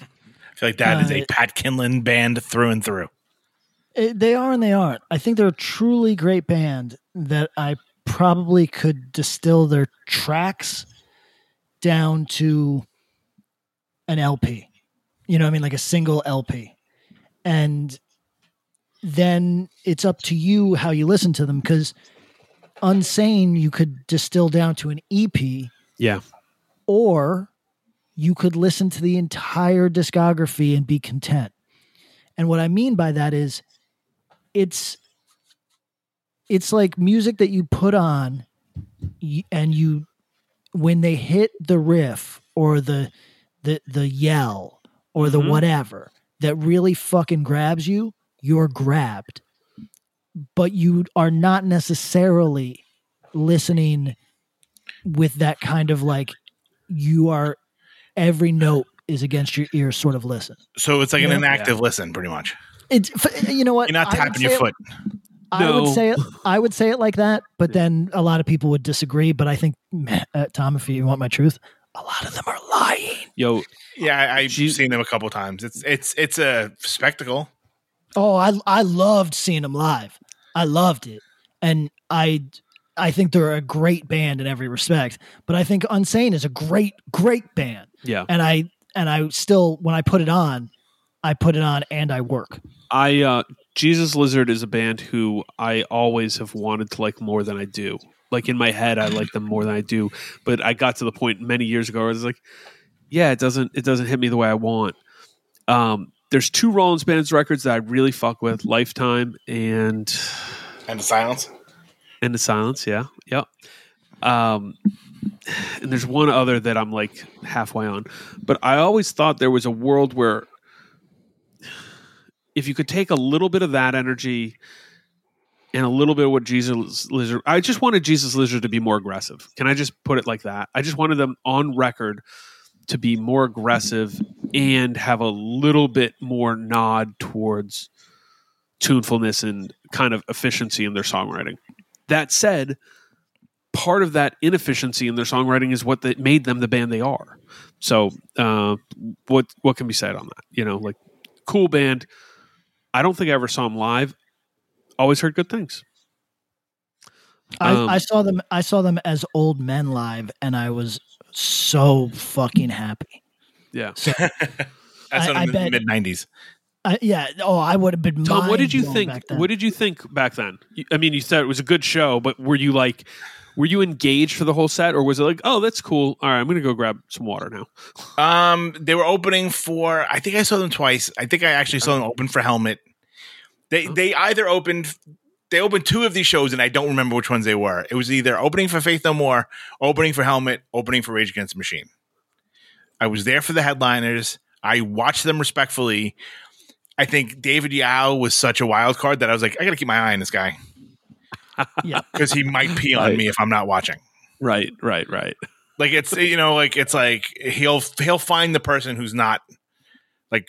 I feel like that is a Uh, Pat Kinlan band through and through. Eh, they are and they aren't. I think they're a truly great band that I probably could distill their tracks down to an LP. You know what I mean? Like a single LP. And then it's up to you how you listen to them because Unsane you could distill down to an EP Yeah. or you could listen to the entire discography and be content. And what I mean by that is it's it's like music that you put on and you when they hit the riff or the the the yell or the Mhm. whatever that really fucking grabs you, you're grabbed. But you are not necessarily listening with that kind of like you are every note is against your ear sort of listen. So it's like an Yeah. inactive listen, pretty much. It's you know what You're not tapping your say it- foot. I would say it. I would say it like that, but then a lot of people would disagree. But I think, meh, uh, Tom, if you want my truth, a lot of them are lying. Yo, Yeah, I, I've Gee- seen them a couple times. It's it's it's a spectacle. Oh, I I loved seeing them live. I loved it, and I I think they're a great band in every respect. But I think Unsane is a great great band, yeah. and I and I still when I put it on, I put it on and I work. I uh Jesus Lizard is a band who I always have wanted to like more than I do. Like in my head, I like them more than I do. But I got to the point many years ago where I was like, yeah, it doesn't it doesn't hit me the way I want. Um, there's two Rollins Bands records that I really fuck with: Lifetime and And the silence. and the Silence. Yeah, yep. Um, and there's one other that I'm like halfway on, but I always thought there was a world where if you could take a little bit of that energy and a little bit of what Jesus Lizard, I just wanted Jesus Lizard to be more aggressive. Can I just put it like that? I just wanted them on record to be more aggressive and have a little bit more nod towards tunefulness and kind of efficiency in their songwriting. That said, part of that inefficiency in their songwriting is what that made them the band they are. So, uh, what what can be said on that? You know, like cool band. I don't think I ever saw them live. Always heard good things. I, Um, I saw them. I saw them as old men live, and I was so fucking happy. Yeah. So, That's I- in I the bet- mid nineties. I, yeah. Oh, I would have been. Tom, what did you think? What did you think back then? I mean, you said it was a good show, but were you like, were you engaged for the whole set, or was it like, oh, that's cool. All right, I'm going to go grab some water now. Um, they were opening for. I think I saw them twice. I think I actually saw them open for Helmet. They they either opened. They opened two of these shows, and I don't remember which ones they were. It was either opening for Faith No More, opening for Helmet, opening for Rage Against the Machine. I was there for the headliners. I watched them respectfully. I think David Yow was such a wild card that I was like, I got to keep my eye on this guy Yeah. because he might pee on Right. me if I'm not watching. Right, right, right. Like it's you know like it's like he'll he'll find the person who's not like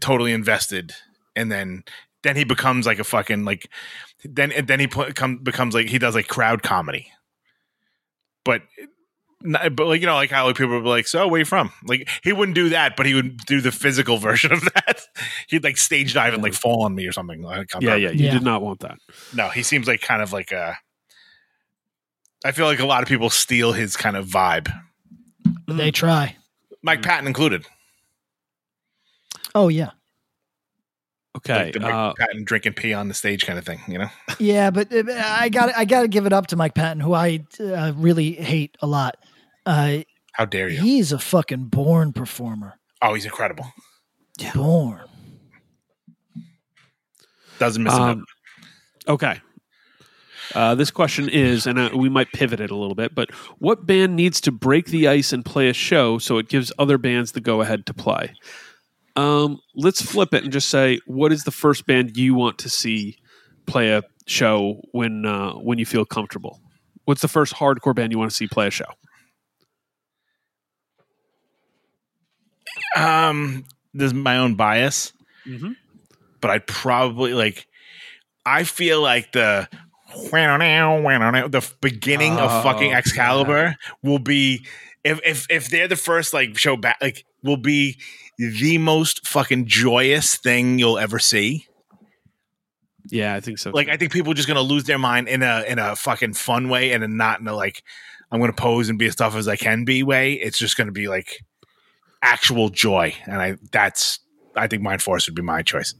totally invested, and then then he becomes like a fucking like then and then he pl- come, becomes like he does like crowd comedy, but. not- But like you know, like how like, people would be like, "So where you from?" Like he wouldn't do that, but he would do the physical version of that. He'd like stage dive and like fall on me or something. Like, on Yeah, yeah. You Yeah. did not want that. No, he seems like kind of like a. I feel like a lot of people steal his kind of vibe, They mm. try. Mike Patton included. Oh yeah. Okay. like the Mike uh, Patton drinking pee on the stage kind of thing, you know? Yeah, but uh, I got I got to give it up to Mike Patton, who I uh, really hate a lot. Uh, How dare you? he's a fucking born performer. Oh, he's incredible. Born. Doesn't miss a Um, note. okay. Uh, this question is, and uh, we might pivot it a little bit, but what band needs to break the ice and play a show so it gives other bands the go ahead to play? Um, let's flip it and just say, what is the first band you want to see play a show when uh, when you feel comfortable? What's the first hardcore band you want to see play a show? Um, there's my own bias, Mhm. but I'd probably like. I feel like the the beginning Oh, of fucking Excalibur will be if if if they're the first like show back like will be the most fucking joyous thing you'll ever see. Yeah, I think so. Like I think people are just gonna lose their mind in a in a fucking fun way and not in a like I'm gonna pose and be as tough as I can be way. It's just gonna be like actual joy, and I that's I think Mindforce would be my choice.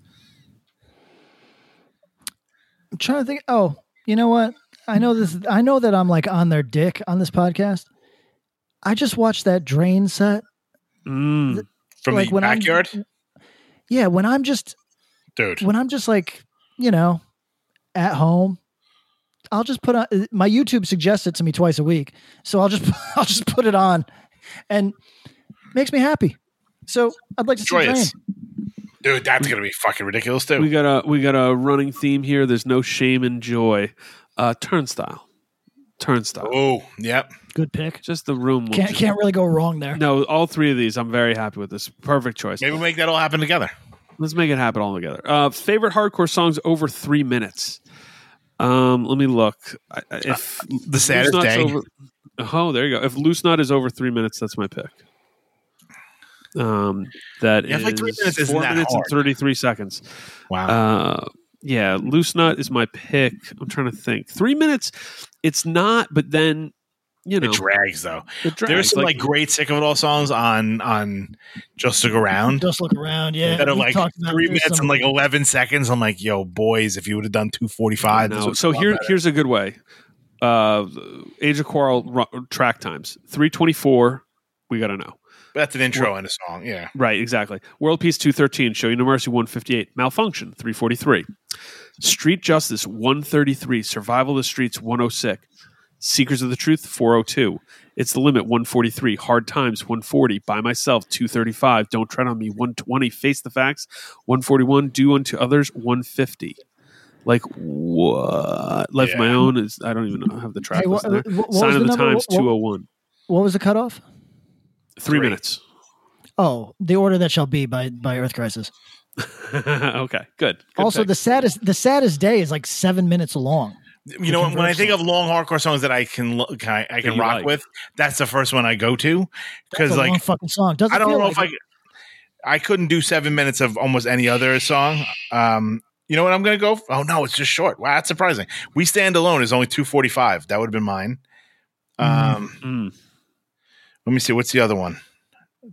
I'm trying to think. Oh, you know what? I know this. I know that I'm like on their dick on this podcast. I just watched that drain set. Mm. From Like the when I'm- backyard, Yeah, when I'm just dude. when I'm just like you know at home, I'll just put on my YouTube suggests it to me twice a week, so I'll just I'll just put it on, and makes me happy. So I'd like to see drain. Dude, that's gonna be fucking ridiculous too. We got a we got a running theme here. There's no shame in joy. Uh, turnstile, turnstile. Oh, yep. Good pick. Just the room. Can't just- can't really go wrong there. No, all three of these, I'm very happy with this. Perfect choice. Maybe we'll make that all happen together. Let's make it happen all together. Uh, favorite hardcore songs over three minutes. Um, let me look. I- I- If The saddest day. Over, oh, there you go. If Loose Knot is over three minutes, that's my pick. Um, that Yeah, I feel like three minutes four that minutes hard. and thirty three seconds. Wow. Uh, yeah, Loose Knot is my pick. I'm trying to think. Three minutes, it's not, but then you know it drags though. it drags. There's some like, great sick of it all songs on on Just Look Around Just look around. Yeah, that are like three minutes some- and like eleven seconds. I'm like, yo, boys, if you would have done two forty five. I. So here, here's a good way. Uh, Age of Quarrel ru- track times three twenty four. We got to know. that's an intro and a song. Yeah. Right, exactly. World Peace 213, Show You No Mercy 158, Malfunction 343, Street Justice 133, Survival of the Streets 106, Seekers of the Truth 402, It's the Limit 143, Hard Times 140, By Myself 235, Don't Tread on Me 120, Face the Facts 141, Do Unto Others 150. Like what? Life of My Own is I don't even know have the track Hey, list what- there. what- what Sign of the the. Times What- what- 201. What was the cutoff? Three, Three. minutes. Oh, the order that shall be by by Earth Crisis. okay, good. Good also, pick. the saddest the saddest day is like seven minutes long. You know, when I converse think of long hardcore songs that I can lo- can I, I can rock like. with, that's the first one I go to because a long like fucking song. Doesn't I don't feel know like if I it. I couldn't do seven minutes of almost any other song. Um, you know what I'm gonna go? f- Oh no, it's just short. Wow, that's surprising. We stand alone is only two forty five. That would have been mine. Um, Mm. let me see. What's the other one?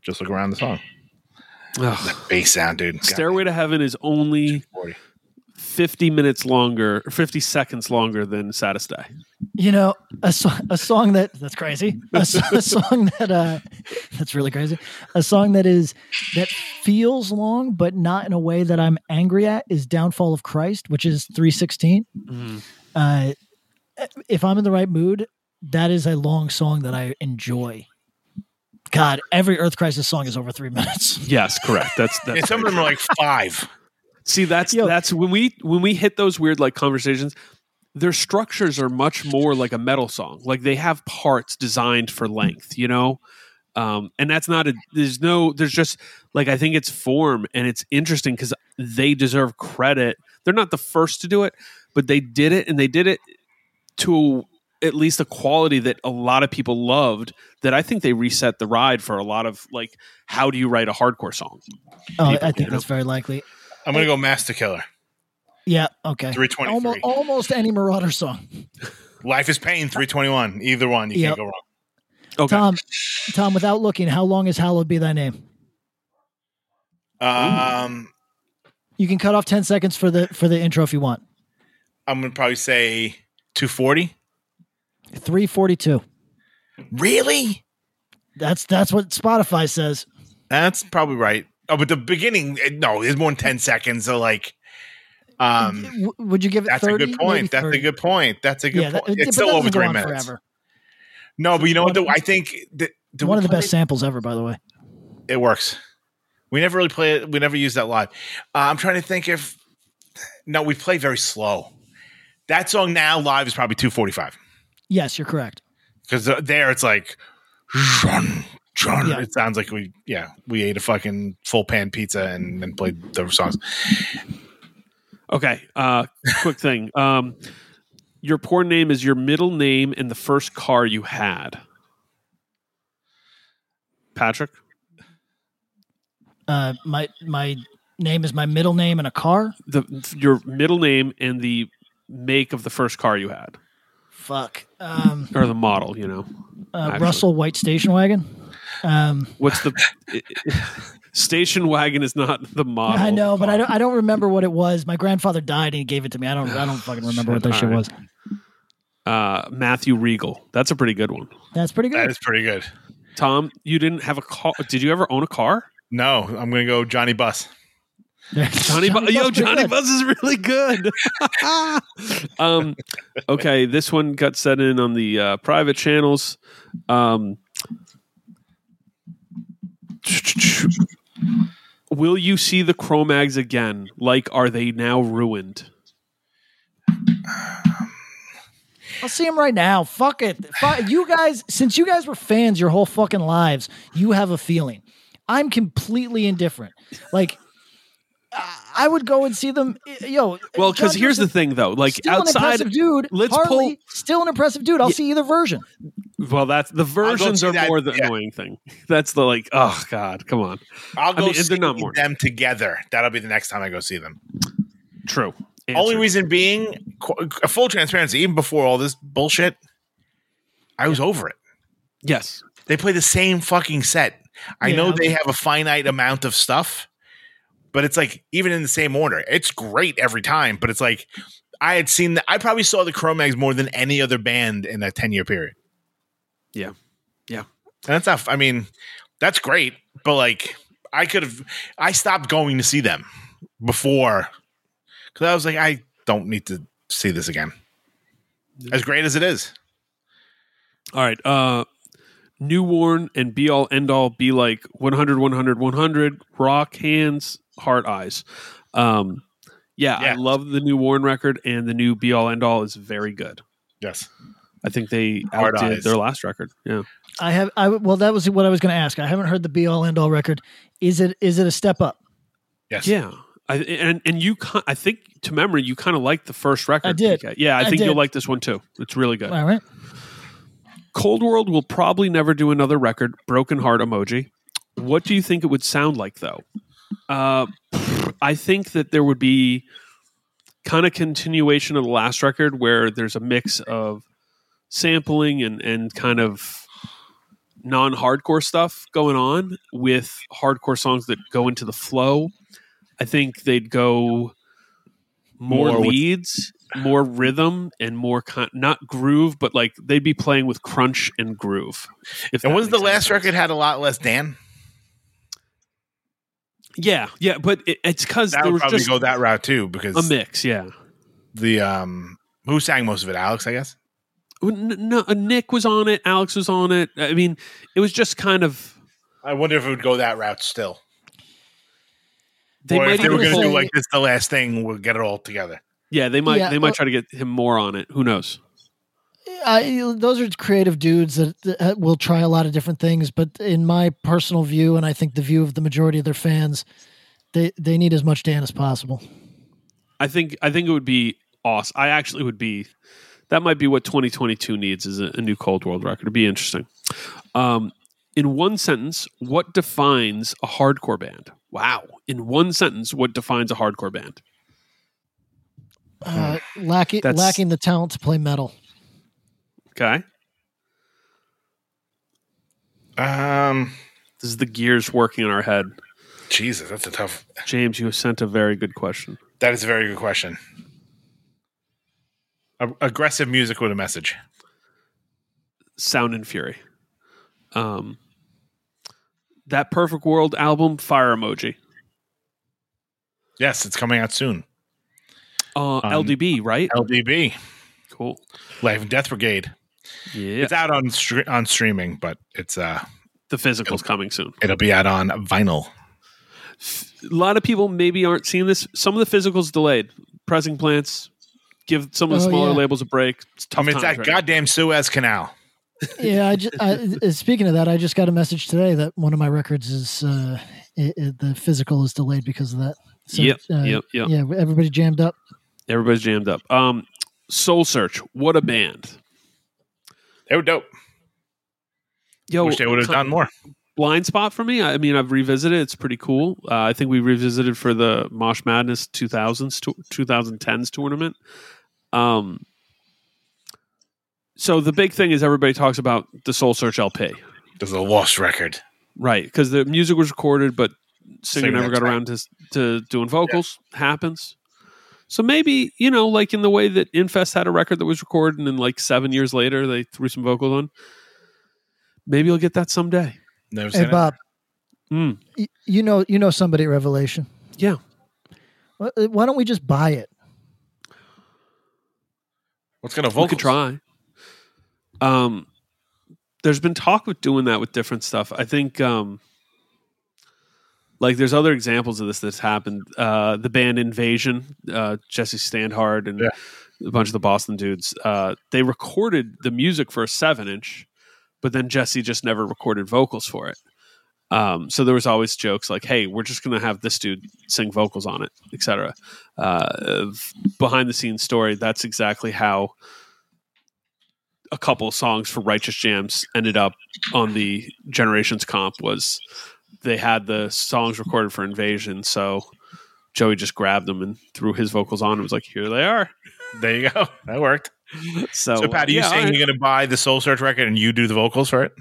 Just look around the song. Ugh. Bass sound, dude. Stairway to Heaven is only 50 minutes longer, or 50 seconds longer than Saddest Day. You know, a, so- a song that that's crazy. A, so- a song that uh, that's really crazy. A song that is that feels long, but not in a way that I'm angry at. Is "Downfall of Christ," which is three sixteen. Uh, if I'm in the right mood, that is a long song that I enjoy. God, every Earth Crisis song is over three minutes. Yes, correct. That's that's And some of them are like five. See, that's Yo. that's when we when we hit those weird like conversations, their structures are much more like a metal song. Like they have parts designed for length, you know? Um, and that's not a there's no there's just like I think it's form and it's interesting because they deserve credit. They're not the first to do it, but they did it and they did it to at least a quality that a lot of people loved that I think they reset the ride for a lot of like how do you write a hardcore song? Oh, People, I you think know? that's very likely. I'm gonna go Master Killer. Yeah. Okay. Three twenty Almost, almost any Merauder song. Life is Pain. Three twenty one. Either one, you Yep. can't go wrong. Okay. Tom, Tom, without looking, how long is "Hallowed Be Thy Name"? Um, You can cut off ten seconds for the for the intro if you want. I'm gonna probably say two forty. Three forty-two. Really? That's that's what Spotify says. That's probably right. Oh, but the beginning, eh, no, it's more than ten seconds. So like, um, would you give it? that's 30? a good point. That's a good point. That's a good Yeah, point. but It's still over three minutes. forever. No, but you know what? Though I think that One of the best samples ever, by the way. It? it works. We never really play it. We never use that live. Uh, I'm trying to think if no, we play very slow. That song now live is probably two forty five Yes, you're correct. because there it's like. John, John. Yeah. It sounds like we, yeah, we ate a fucking full pan pizza and then played the songs. Okay. Uh, quick thing. Um, Your porn name is your middle name and the first car you had. Patrick? Uh, my my name is my middle name and a car. The your middle name and the make of the first car you had. Fuck. Um, Or the model, you know. uh, Russell White station wagon. Um, What's the station wagon is not the model. I know, but I don't. I don't remember what it was. My grandfather died and he gave it to me. I don't. I don't fucking remember what that shit was. Uh, Matthew Regal. That's a pretty good one. That's pretty good. That is pretty good. Tom, you didn't have a car. Did you ever own a car? No, I'm gonna go Johnny Bus. Johnny, Bu- yo, Johnny good. Buzz is really good. um, okay, this one got set in on the uh, private channels. Um, will you see the Cro-Mags again? Like, are they now ruined? I'll see him right now. Fuck it. Fuck, you guys, since you guys were fans your whole fucking lives, you have a feeling. I'm completely indifferent. Like, I- I would go and see them. Yo, Well, because here's the thing, though. Like still an outside, impressive dude. let's Harley, pull- Still an impressive dude. I'll Yeah. see either version. well, that's the versions are that, more the yeah. annoying thing. That's the like, oh god, come on. I'll go mean, see they're not more. them together. That'll be the next time I go see them. True. Only reason being, a full transparency. Even before all this bullshit, I was over it. Yes. They play the same fucking set. I Yeah, know they have a finite amount of stuff, but it's like even in the same order, it's great every time. But it's like I had seen that. I probably saw the Cro-Mags more than any other band in that ten year period. Yeah. Yeah. And that's not. I mean, that's great, but like I could have. I stopped going to see them before because I was like, I don't need to see this again. As great as it is, All right. Uh New Worn and Be All End All Be Like 100 100 100 Rock Hands Heart Eyes. Um yeah, I love the new Worn record and the new Be All End All is very good. yes. I think they Hard outdid Eyes. their last record. Yeah. I have. I well, that was what I was going to ask. I haven't heard the be all end all record. Is it? Is it a step up? Yes. Yeah. I, and and you I think to memory you kind of liked the first record. I did. Yeah, I, I think you'll like this one too. It's really good. All right. Cold World will probably never do another record. Broken heart emoji. What do you think it would sound like though? Uh, I think that there would be kind of continuation of the last record where there's a mix of sampling and and kind of non-hardcore stuff going on with hardcore songs that go into the flow. I think they'd go more, More with- leads, more rhythm, and more con- not groove, but like they'd be playing with crunch and groove. If And was the last sense. record had a lot less Dan? Yeah, yeah, but it, it's because That there would was probably just go that route too because a mix. Yeah, the um who sang most of it? Alex, I guess. No, uh, Nick was on it. Alex was on it. I mean, it was just kind of I wonder if it would go that route still. they or might if they were going to do like this, the last thing, we'll get it all together. yeah they might Yeah, they might well- try to get him more on it. Who knows? I, those are creative dudes that, that will try a lot of different things, but in my personal view, and I think the view of the majority of their fans, they they need as much Dan as possible. I think I think it would be awesome. I actually would be. That might be what 2022 needs is a, a new Cold World record. It'd be interesting. Um, in one sentence, what defines a hardcore band? Wow. In one sentence, what defines a hardcore band? Uh, lacking lacking the talent to play metal. Okay. Um, This is the gears working in our head. Jesus, that's a tough. James, you sent a very good question. That is a very good question. A- aggressive music with a message. Sound and Fury. Um, that Perfect World album, fire emoji. Yes, it's coming out soon. Uh, Um, LDB, right? LDB, cool. Life and Death Brigade. Yeah. It's out on stre- on streaming, but it's uh, the physical's coming soon. it'll be out on vinyl. a lot of people maybe aren't seeing this. Some of the physicals delayed. Pressing plants. Give some of the Oh, smaller yeah. labels a break. It's tough I mean, it's that right now. goddamn Suez Canal. yeah, I, just, I uh, speaking of that, I just got a message today that one of my records is uh, it, it- the physical is delayed because of that. So, Yep, uh, yep, yep. Yeah, everybody jammed up. Everybody's jammed up. Um, Soul Search, what a band! They were dope. Yo, Wish they would have done more. blind spot for me. I mean, I've revisited. It's pretty cool. Uh, I think we revisited for the Mosh Madness 2000s to, 2010s tournament. Um, so the big thing is everybody talks about the Soul Search LP, There's a lost record. right? Because the music was recorded, but singer Singer, never got around to to doing vocals. Happens. So maybe you know, like in the way that Infest had a record that was recorded, and then like seven years later they threw some vocals on. Maybe you'll get that someday. Never Hey seen it. Bob, Mm. y- you know you know somebody at Revelation. Yeah. Why why don't we just buy it? What's gonna We vocal? could try. Um, there's been talk of doing that with different stuff. I think, um, like, there's other examples of this that's happened. Uh, the band Invasion, uh, Jesse Standhard and Yeah. a bunch of the Boston dudes, uh, they recorded the music for a seven inch, but then Jesse just never recorded vocals for it. Um, so there was always jokes like, "Hey, we're just going to have this dude sing vocals on it, etc." Uh, behind the scenes story. That's exactly how a couple of songs for Righteous Jams ended up on the Generations comp. Was they had the songs recorded for Invasion, so Joey just grabbed them and threw his vocals on and was like, "Here they are." There you go. That worked. So, So, Pat, are you yeah, saying I- you're going to buy the Soul Search record and you do the vocals for it?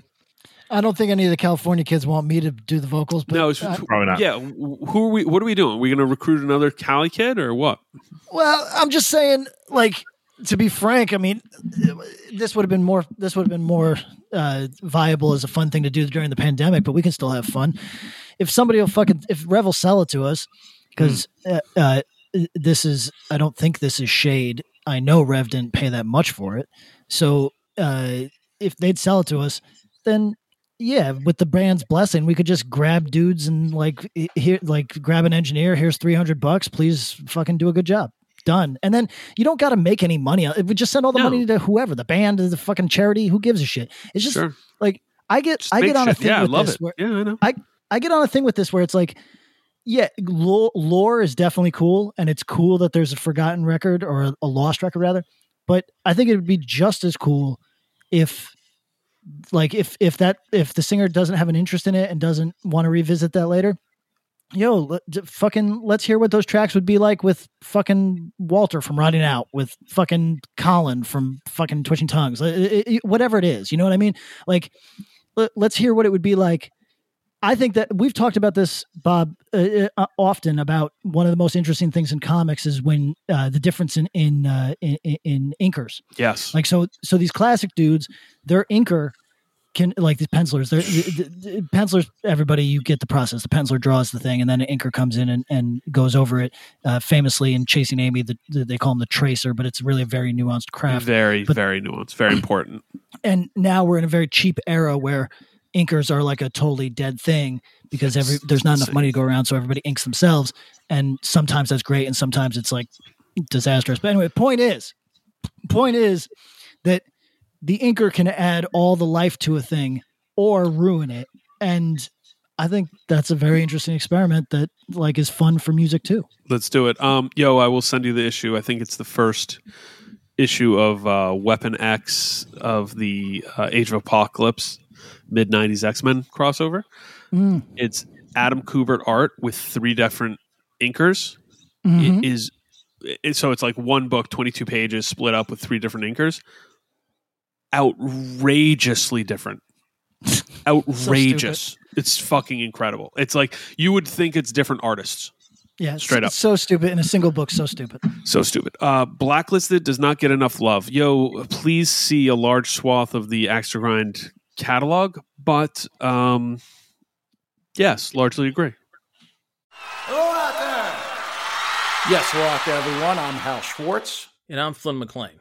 I don't think any of the California kids want me to do the vocals, but no, it's, uh, Probably not. yeah. Who are we? What are we doing? Are we going to recruit another Cali kid or what? Well, I'm just saying, like, to be frank, I mean, this would have been more. This would have been more uh, viable as a fun thing to do during the pandemic. But we can still have fun. If somebody will fucking if Rev will sell it to us, because uh, uh, this is, I don't think this is shade. I know Rev didn't pay that much for it, so uh, if they'd sell it to us, then yeah, with the brand's blessing, we could just grab dudes and like here, like grab an engineer. Here's three hundred bucks. Please fucking do a good job. Done. And then you don't got to make any money. We just send all the No. money to whoever, the band, the fucking charity. Who gives a shit? It's just Sure, like I get, Just I get on a thing Yeah, I with love this it. where Yeah, I know. I get on a thing with this where it's like, yeah, lore, is definitely cool, and it's cool that there's a forgotten record or a, a lost record rather. But I think it would be just as cool if, like, if if that if the singer doesn't have an interest in it and doesn't want to revisit that later. Yo, let, fucking, let's hear what those tracks would be like with fucking Walter from Riding Out, with fucking Colin from fucking Twitching Tongues, Uh, it- it- whatever it is. You know what I mean? Like, let, let's hear what it would be like I think that we've talked about this, Bob, uh, uh, often about one of the most interesting things in comics is when uh, the difference in in, uh, in in inkers. Yes. Like so, so these classic dudes, their inker can like these pencilers. They're the, the, the pencilers. Everybody, you get the process. The penciler draws the thing, and then an inker comes in and, and goes over it. Uh, famously in Chasing Amy, the, the, they call him the tracer, but it's really a very nuanced craft very, But- very nuanced. Very important. and now we're in a very cheap era where inkers are like a totally dead thing because every there's not enough money to go around so everybody inks themselves and sometimes that's great and sometimes it's like disastrous but anyway point is point is that the inker can add all the life to a thing or ruin it and i think that's a very interesting experiment that like is fun for music too Let's do it. Um, yo, I will send you the issue. I think it's the first issue of uh, Weapon X of the uh, Age of Apocalypse mid '90s X Men crossover. Mm. It's Adam Kubert art with three different inkers. Mhm. It is it, so it's like one book, 22 pages, split up with three different inkers. Outrageously different. Outrageous. it's fucking incredible. It's like you would think it's different artists. yeah straight it's up. so stupid in a single book so stupid So stupid. Uh, Blacklisted does not get enough love. Yo, please see a large swath of the Axe to Grind catalog, but um, yes, largely agree. Hello out there. Yes, hello out there, everyone. I'm Hal Schwartz. And I'm Flynn McLean.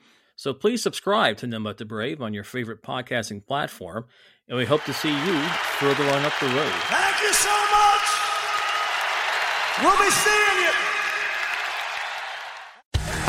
So please subscribe to But the Brave on your favorite podcasting platform, and we hope to see you further on up the road. Thank you so much. We'll be seeing you.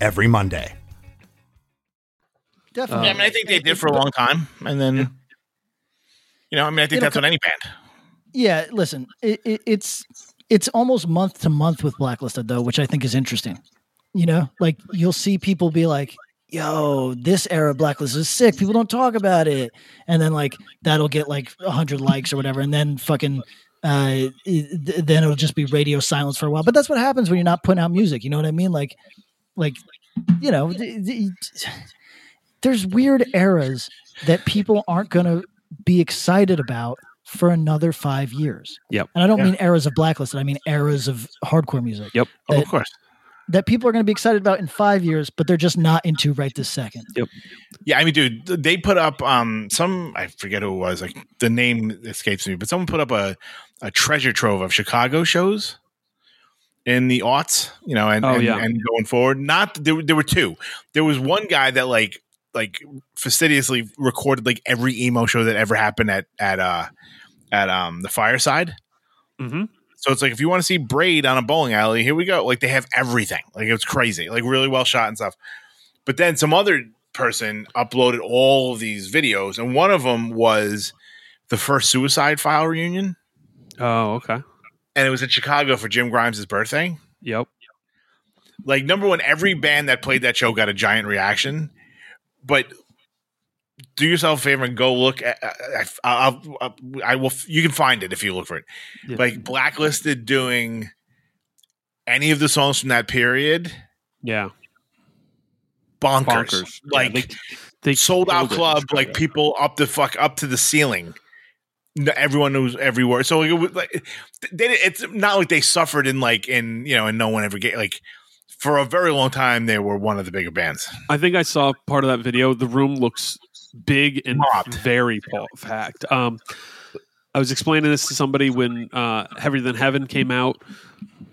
every Monday. Definitely. Yeah, I mean, I think they did for a long time, and then, you know, I mean, I think It'll that's co- what any band. Yeah, listen, it, it, it's it's almost month to month with Blacklisted though, which I think is interesting. You know, like you'll see people be like, "Yo, this era of Blacklist is sick. People don't talk about it," and then like that'll get like hundred likes or whatever, and then fucking. Uh, it- then it'll just be radio silence for a while. But that's what happens when you're not putting out music. You know what I mean? Like, like, you know, th- th- there's weird eras that people aren't going to be excited about for another five years. Yep. And I don't Yeah. mean eras of blacklisted. I mean eras of hardcore music Yep. Oh, of course. that people are going to be excited about in five years, but they're just not into right this second. Yep. Yeah, I mean, dude, they put up um some I forget who it was, like the name escapes me, but someone put up a, a treasure trove of Chicago shows in the aughts, you know, and Oh, and, yeah. and going forward. Not there, there were two. There was one guy that like like fastidiously recorded like every emo show that ever happened at at uh at um the fireside. Mm-hmm. So it's like if you want to see Braid on a bowling alley, here we go. Like they have everything. Like it was crazy. Like really well shot and stuff. But then some other person uploaded all of these videos, and one of them was the first Suicide File reunion, Oh, okay. And it was in Chicago for Jim Grimes' birthday. Yep. Like number one, every band that played that show got a giant reaction. But do yourself a favor and go look at. Uh, uh, I, I'll, I'll, I will. You can find it if you look for it. Yeah. Like blacklisted doing any of the songs from that period. Yeah. Bonkers. Bonkers. Yeah, Like they, they sold out club, like people up the fuck up to the ceiling. Everyone knows every word. So it was like they, it's not like they suffered in like in you know and no one ever get like for a very long time they were one of the bigger bands. I think I saw part of that video. The room looks big and very pa- packed. Um, I was explaining this to somebody when uh, Heavier Than Heaven came out.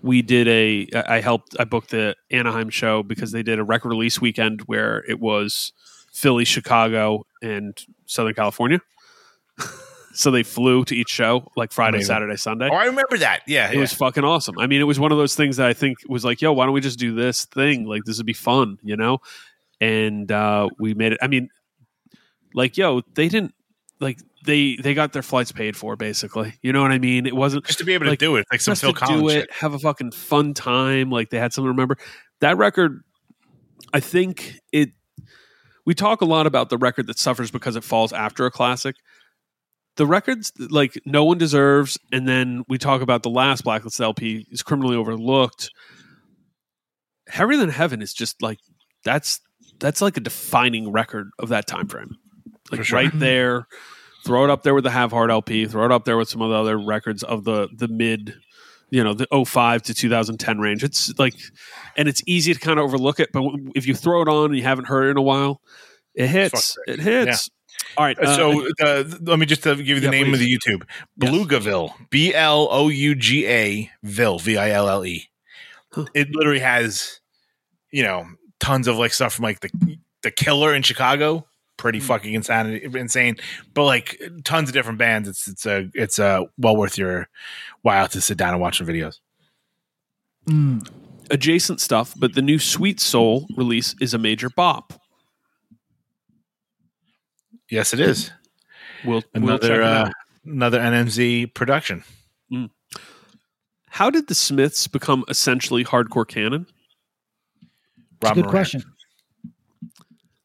We did a. I helped. I booked the Anaheim show because they did a record release weekend where it was Philly, Chicago, and Southern California. So they flew to each show like Friday, Amazing. Saturday, Sunday. Oh, I remember that. Yeah, It yeah. was fucking awesome. I mean, it was one of those things that I think was like, yo, why don't we just do this thing? Like, this would be fun, you know? And uh, we made it. I mean, like, yo, they didn't like they they got their flights paid for, basically. You know what I mean? It wasn't just to be able to do it, like some just Phil to Collins do shit. it, have a fucking fun time. Like they had something to remember. That record, I think it. We talk a lot about the record that suffers because it falls after a classic. The records like no one deserves, and then we talk about the last Blacklist LP is criminally overlooked. Heavier Than Heaven is just like that's that's like a defining record of that time frame. Like sure. right there, throw it up there with the Have Heart LP, throw it up there with some of the other records of the the mid, you know, the 05 to 2010 range. It's like, and it's easy to kind of overlook it, but if you throw it on and you haven't heard it in a while, it hits. It hits. All right. uh, so the, let me just uh, give you the Yeah, name of the YouTube. Beluga B L O U G A Ville V I L L E. It literally has, you know, tons of like stuff from like the the Killer in Chicago. Pretty Hmm. fucking insanity, insane. But like tons of different bands. It's it's a it's a well worth your while to sit down and watch the videos. Mm. adjacent stuff, but the new Sweet Soul release is a major bop. Yes, it is. We'll, we'll Another uh, another NMZ production. How did the Smiths become essentially hardcore canon? Rob good Moran. question.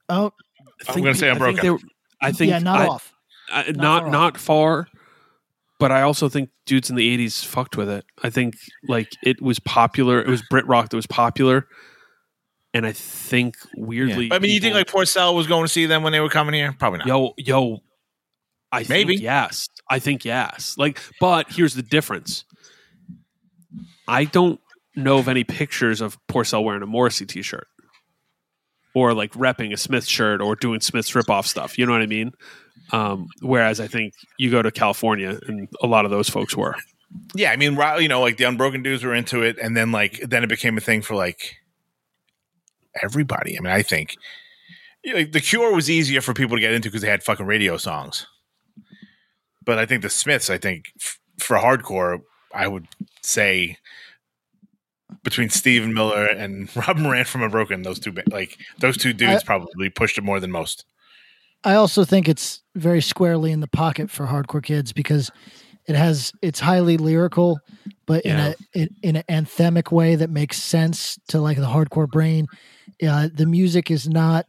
Oh, I I'm gonna say I Unbroken. Think were- I think yeah, not I- off. I- Not not far not far, but I also think dudes in the '80s fucked with it. I think like it was popular. It was Brit rock that was popular, and I think weirdly, I mean, you think like Porcell was going to see them when they were coming here? Probably not. yo yo, I Maybe. think yes. I think yes. Like, but here's the difference. I don't know of any pictures of Porcell wearing a Morrissey t-shirt. Or like repping a Smith shirt or doing Smith's ripoff stuff. You know what I mean? Um, whereas I think you go to California and a lot of those folks were. Yeah, I mean, Ro- you know, like the Unbroken dudes were into it, and then like then it became a thing for like everybody. I mean, I think like, the Cure was easier for people to get into because they had fucking radio songs. But I think the Smiths, I think f- for hardcore, I would say between Steven Miller and Rob Moran from Unbroken, those two, like those two dudes, I- probably pushed it more than most. I also think it's very squarely in the pocket for hardcore kids because it has it's highly lyrical, but Yeah. in a in, in an anthemic way that makes sense to like the hardcore brain. Uh, the music is not.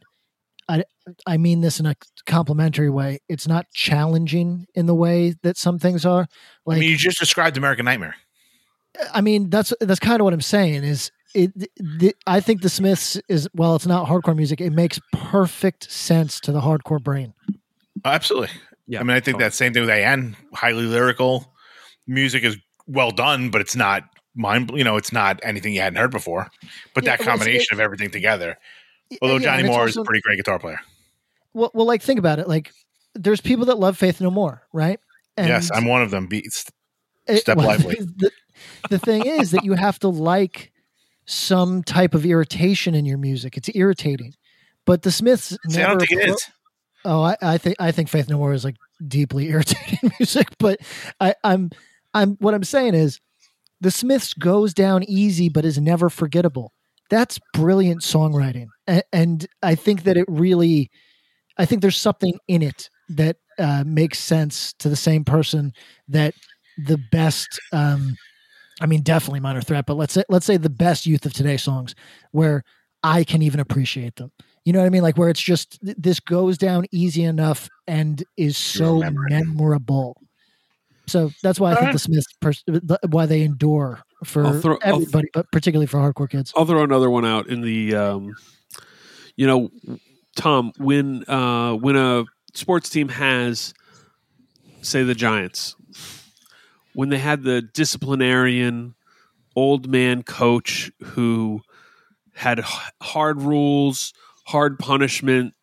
I I mean this in a complimentary way. It's not challenging in the way that some things are. Like I mean, you just described American Nightmare. I mean, that's that's kind of what I'm saying. Is it? The, I think the Smiths is well, it's not hardcore music. It makes perfect sense to the hardcore brain. Absolutely. Yeah, I mean, I think totally. that same thing with AN. Highly lyrical. Music is well done, but it's not mind. You know, it's not anything you hadn't heard before. But Yeah, that combination of everything together. Although Yeah, Johnny and Moore is a pretty great guitar player. Well, well, like think about it. Like, there's people that love Faith No More, right? yes, I'm one of them. Be, st- it- step well, lively. The, the thing is that you have to like some type of irritation in your music. It's irritating, but the Smiths. See, I don't think it pro- Oh, I, I think I think Faith No More is like deeply irritating music, but I, I'm I'm what I'm saying is the Smiths goes down easy, but is never forgettable. That's brilliant songwriting, and, and I think that it really, I think there's something in it that uh, makes sense to the same person that the best. Um, I mean, definitely minor threat, but let's say let's say the best youth of today songs where I can even appreciate them. You know what I mean? Like where it's just this goes down easy enough and is so memorable. So that's why I think Alright. the Smiths, pers- why they endure for throw- I'll- everybody, but particularly for hardcore kids. I'll throw another one out in the, um, you know, Tom. When uh, when a sports team has, say, the Giants, when they had the disciplinarian old man coach who had h- hard rules, hard punishment,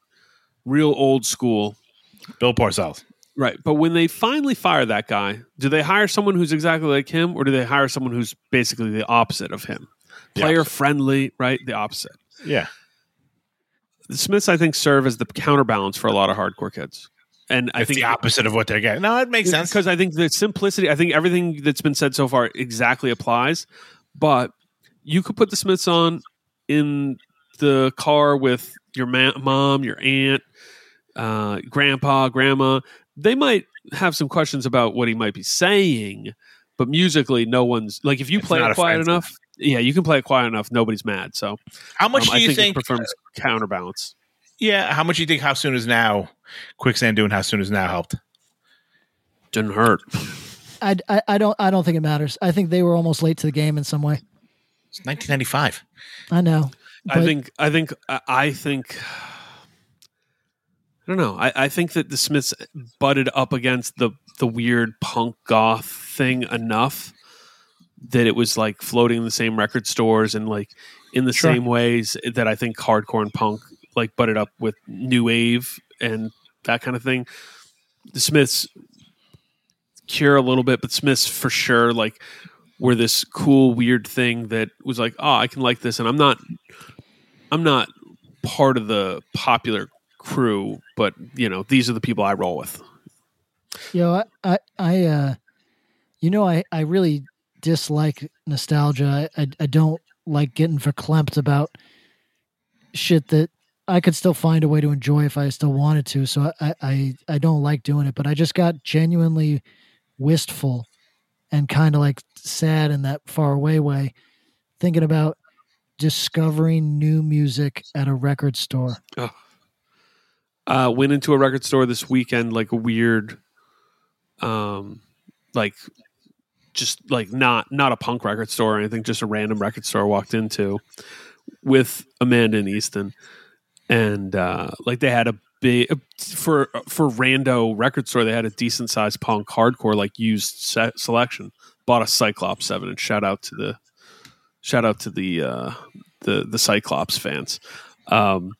real old school. Bill Parcells. Right. But when they finally fire that guy, do they hire someone who's exactly like him or do they hire someone who's basically the opposite of him? The Player opposite. friendly, right? The opposite. Yeah. The Smiths, I think, serve as the counterbalance for a lot of hardcore kids. And I it's think the opposite of what they're getting. No, it makes sense. because I think the simplicity, I think everything that's been said so far exactly applies. But you could put the Smiths on in the car with your ma- mom, your aunt, uh, grandpa, grandma. They might have some questions about what he might be saying, but musically, no one's like if you It's play it quiet offensive. enough. Yeah, you can play it quiet enough. Nobody's mad. So How much um, do I you think, think? it performs counterbalance? yeah. How much do you think? How soon is now? Quicksand doing how soon is now helped? Didn't hurt. I, I, I don't I don't think it matters. I think they were almost late to the game in some way. It's 1995. I know. I think I think I- I think I don't know. I, I think that the Smiths butted up against the the weird punk goth thing enough that it was like floating in the same record stores and like in the Sure. same ways that I think hardcore and punk like butted up with new wave and that kind of thing. The Smiths cure a little bit, but Smiths for sure like were this cool weird thing that was like, oh, I can like this, and I'm not, I'm not part of the popular crew, but you know, these are the people I roll with. You know, I, I, I uh, you know, I, I really dislike nostalgia. I, I, I don't like getting verklempt about shit that I could still find a way to enjoy if I still wanted to. So I, I, I don't like doing it, but I just got genuinely wistful and kind of like sad in that far away way, thinking about discovering new music at a record store. Oh. Uh, went into a record store this weekend, like a weird, um, like just like not not a punk record store or anything, just a random record store. I walked into with Amanda and Easton, and uh, like they had a big for for rando record store. They had a decent sized punk hardcore like used selection. Bought a Cyclops seven, and shout out to the shout out to the uh, the the Cyclops fans. Um,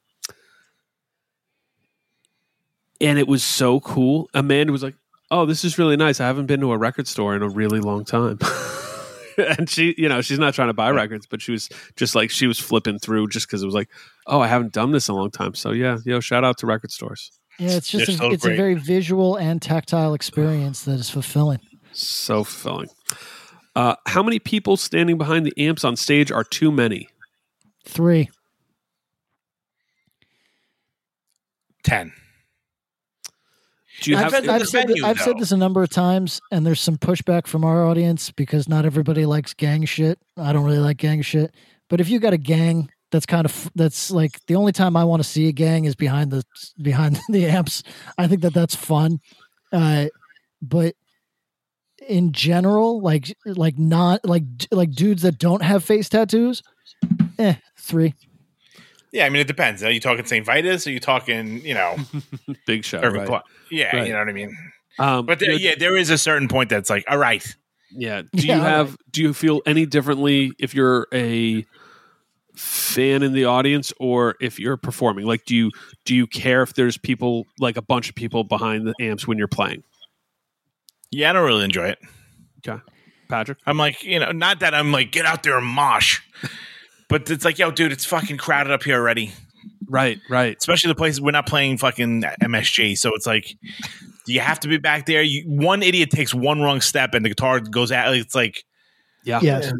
and it was so cool. Amanda was like, "Oh, this is really nice. I haven't been to a record store in a really long time." and she, you know, she's not trying to buy records, but she was just like she was flipping through just because it was like, "Oh, I haven't done this in a long time." So yeah, yo, shout out to record stores. Yeah, it's just a, so it's a very visual and tactile experience that is fulfilling. So fulfilling. Uh, how many people standing behind the amps on stage are too many? Three. Ten. Do you I've, have? in I've said, venue, I've said this a number of times, and there's some pushback from our audience because not everybody likes gang shit. I don't really like gang shit, but if you got a gang, that's kind of that's like the only time I want to see a gang is behind the behind the amps. I think that that's fun, uh, but in general, like like not like like dudes that don't have face tattoos, eh, three. Yeah, I mean it depends. Are you talking St. Vitus? Are you talking, you know, Big show, Irving right? Clark? Yeah, Right. you know what I mean. Um, But there, yeah, yeah, there is a certain point that's like, all right, Yeah. Do Yeah, you all have do you feel any differently if you're a fan in the audience or if you're performing? Like do you do you care if there's people like a bunch of people behind the amps when you're playing? yeah, I don't really enjoy it. Okay. Patrick? I'm like, you know, not that I'm like, get out there and mosh, but it's like, yo, dude, it's fucking crowded up here already. Right, right. Especially the places we're not playing fucking MSG, so it's like, do you have to be back there? You, one idiot takes one wrong step and the guitar goes out. It's like, Yeah. Yes.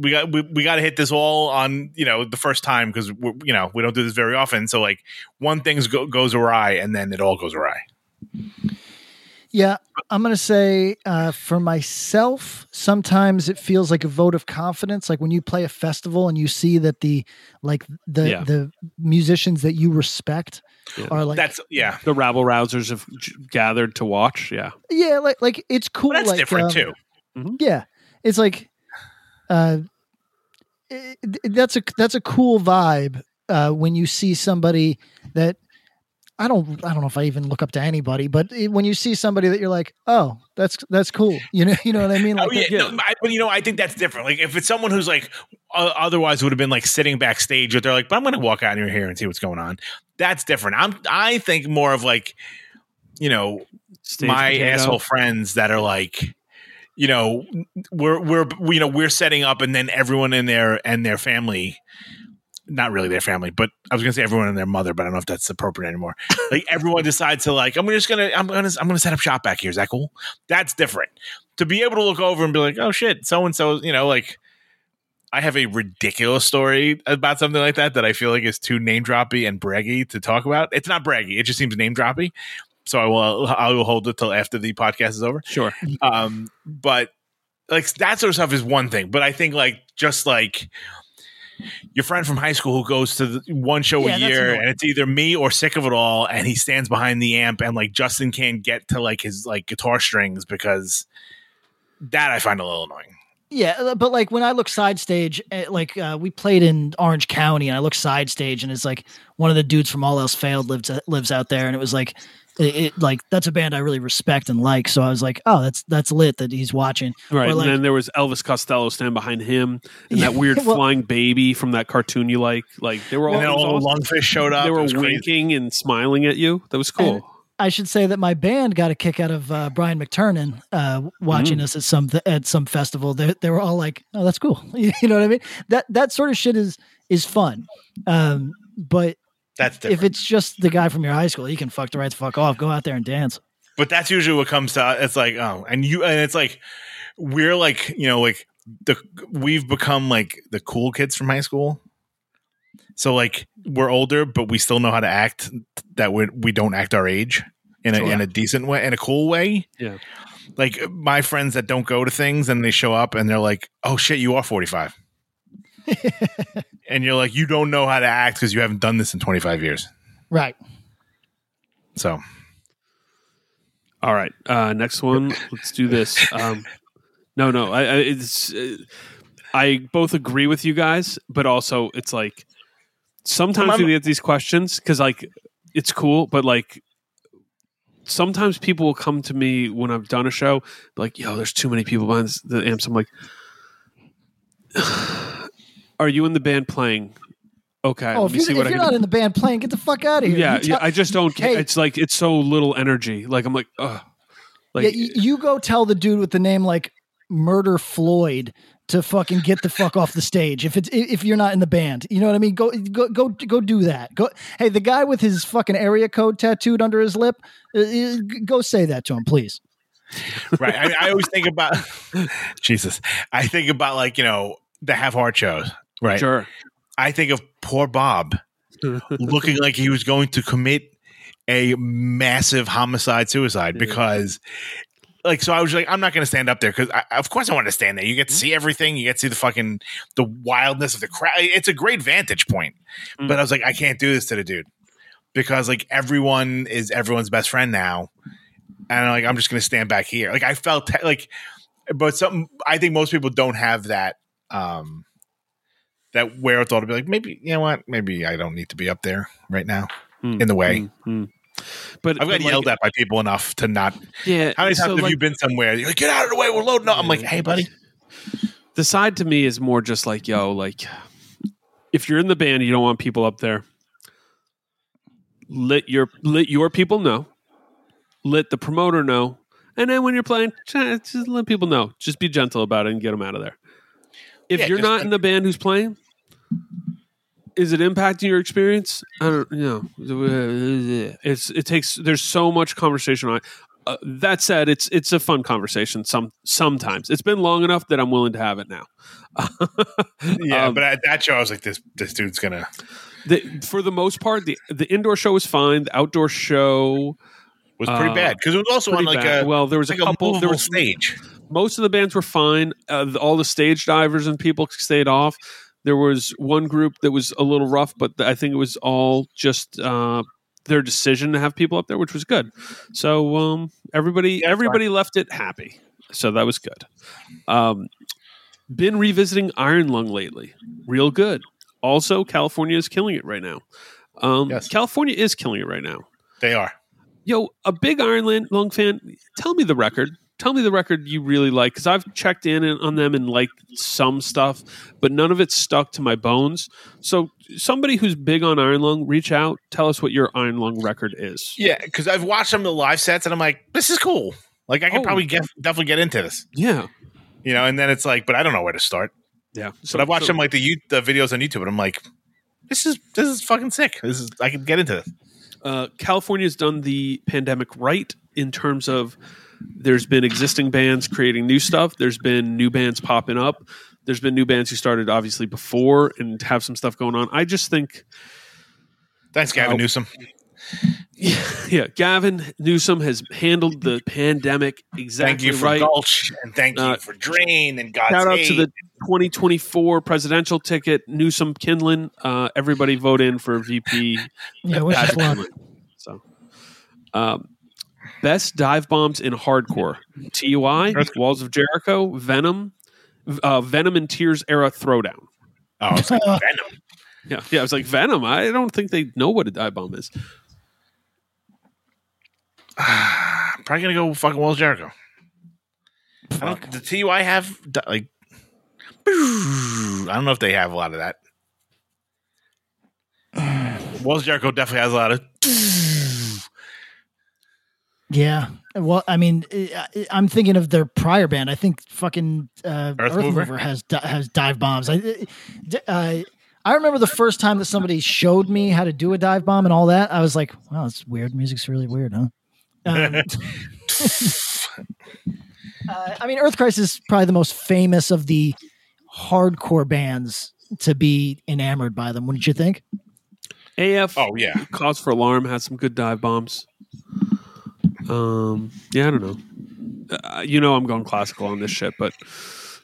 we got we, we got to hit this all on you know the first time because you know we don't do this very often. So like one thing go, goes awry and then it all goes awry. Yeah, I'm going to say uh, for myself, sometimes it feels like a vote of confidence. Like when you play a festival and you see that the like the Yeah. the musicians that you respect Yeah. are like That's yeah, The rabble rousers have j- gathered to watch. Yeah. yeah, like like it's cool. but that's like, different um, too. Yeah, it's like uh, it, it- that's a that's a cool vibe uh, when you see somebody that I don't I don't know if I even look up to anybody, but it- when you see somebody that you're like, oh, that's that's cool. You know, you know what I mean? Like Oh yeah, no, I, but you know, I think that's different. Like if it's someone who's like uh, otherwise would have been like sitting backstage, but they're like, "But I'm going to walk out here and see what's going on." That's different. I'm I think more of like, you know, Stage my potato. asshole friends that are like, you know, we're we're you know we're setting up, and then everyone in there and their family. Not really their family, but I was gonna say everyone and their mother, but I don't know if that's appropriate anymore. Like everyone decides to like, I'm just gonna, I'm gonna, I'm gonna set up shop back here. Is that cool? That's different. To be able to look over and be like, oh shit, so and so, you know, like I have a ridiculous story about something like that that I feel like is too name droppy and braggy to talk about. It's not braggy; it just seems name droppy. So I will, I will hold it till after the podcast is over. Sure. Um, but like that sort of stuff is one thing. But I think like just like your friend from high school who goes to the one show Yeah, a year and it's either me or sick of it all and he stands behind the amp and like Justin can't get to like his like guitar strings because that I find a little annoying. Yeah, uh, but like when I look side stage, eh, like uh, we played in Orange County, and I look side stage, and it's like one of the dudes from All Else Failed lives lives out there, and it was like, it, it like that's a band I really respect and like. So I was like, oh, that's that's lit that he's watching. Right. Like- and then there was Elvis Costello standing behind him and that weird well- flying baby from that cartoon you like. Like they were all, And then all lungfish showed up. they were was crazy. winking and smiling at you. That was cool. I should say that my band got a kick out of uh, Brian McTernan uh, watching Mm. us at some at some festival. They, they were all like, "Oh, that's cool." you know what I mean? That that sort of shit is is fun. Um, but That's if it's just the guy from your high school, he can fuck the right the fuck off. Go out there and dance. but that's usually what comes to it's like oh and you and it's like we're like you know like the we've become like the cool kids from high school so like we're older but we still know how to act that we we don't act our age in a in a decent way in a cool way Yeah. like my friends that don't go to things and they show up and they're like oh shit you are 45 and you're like you don't know how to act because you haven't done this in 25 years Right. so All right. Uh, next one. Let's do this. Um, no, no. I, I it's uh, I both agree with you guys, but also it's like sometimes Well, we get these questions because like it's cool, but like sometimes people will come to me when I've done a show, like, "Yo, there's too many people behind the amps." I'm like, "Are you in the band playing?" Okay, oh, let if me you're, see if what I you're can not do. in the band playing, get the fuck out of here. Yeah, tell- yeah. I just don't. Hey. It's like it's so little energy. Like I'm like, ugh. Like yeah, you, you go tell the dude with the name like Murder Floyd to fucking get the fuck off the stage if it's if you're not in the band. You know what I mean? Go go go go do that. Go. Hey, the guy with his fucking area code tattooed under his lip, uh, uh, go say that to him, please. right. I, I always think about Jesus. I think about like you know the Have Heart shows. Right. sure. I think of poor Bob looking like he was going to commit a massive homicide suicide because. Like so, I was like, I'm not going to stand up there because, of course, I want to stand there. You get to see everything. You get to see the fucking the wildness of the crowd. It's a great vantage point. Mm. But I was like, I can't do this to the dude because like everyone is everyone's best friend now, and like I'm just going to stand back here. Like I felt like, but some I think most people don't have that um that where wherewithal to be like, maybe you know what, maybe I don't need to be up there right now Hmm, in the way. hmm, hmm. But I've got like, yelled at by people enough to not. Yeah. How many times so, have like, you been somewhere? You're like, get out of the way, we're loading up. I'm like, hey, buddy. the side to me is more just like, yo, like if you're in the band, you don't want people up there. Let your let your people know. Let the promoter know. And then when you're playing, just let people know. Just be gentle about it and get them out of there. If Yeah, you're not in the band who's playing, is it impacting your experience? I don't know. It's it takes there's so much conversation on it. Uh, that said, it's it's a fun conversation. Some sometimes it's been long enough that I'm willing to have it now. Yeah, Um, but at that show, I was like, this this dude's gonna. the, for the most part, the the indoor show was fine. The outdoor show Was pretty Uh, bad because it was also on like bad. a well, there was like a couple. there movable was stage. Most of the bands were fine. Uh, the- all the stage divers and people stayed off. There was one group that was a little rough, but I think it was all just uh, their decision to have people up there, which was good. So um, everybody everybody left it happy. So that was good. Um, been revisiting Iron Lung lately. Real good. Also, California is killing it right now. Um, Yes. California is killing it right now. They are. Yo, a big Iron Lung fan. Tell me the record. Tell me the record you really like because I've checked in on them and liked some stuff, but none of it stuck to my bones. So, somebody who's big on Iron Lung, reach out. Tell us what your Iron Lung record is. Yeah, because I've watched some of the live sets and I'm like, this is cool. Like I could Oh. probably get definitely get into this, Yeah, you know. And then it's like, but I don't know where to start. yeah. But I've watched some like the the videos on YouTube, and I'm like, this is this is fucking sick. This is I can get into this. uh, California's done the pandemic right in terms of there's been existing bands creating new stuff. There's been new bands popping up. There's been new bands who started obviously before and have some stuff going on. I just think Thanks, Gavin Oh. Newsom. yeah, yeah, Gavin Newsom has handled the pandemic exactly. Thank you for right. Gulch and thank Uh, you for Drain and God's Shout out Aid. to the 2024 presidential ticket, Newsom Kinlan. Uh, everybody vote in for VP. Yeah, wish us luck. So, um, best dive bombs in hardcore: TUI, Walls of Jericho, Venom, uh, Venom and Tears era Throwdown. oh, I was like, Venom. Yeah, yeah. I was like Venom. I don't think they know what a dive bomb is. I'm probably gonna go fucking Wells Jericho. I don't, the TUI have like I don't know if they have a lot of that. Wells Jericho definitely has a lot of Yeah. Well, I mean, I- I'm thinking of their prior band. I think fucking uh, Earth Earth, Mover? Mover? has di- has dive bombs. I uh, I remember the first time that somebody showed me how to do a dive bomb and all that. I was like, "Wow, it's weird. Music's really weird, huh?" Um, uh, I mean, Earth Crisis is probably the most famous of the hardcore bands to be enamored by them. Wouldn't you think? AF. Oh yeah. Cause for Alarm has some good dive bombs. Um, yeah, I don't know. Uh, you know, I'm going classical on this shit, but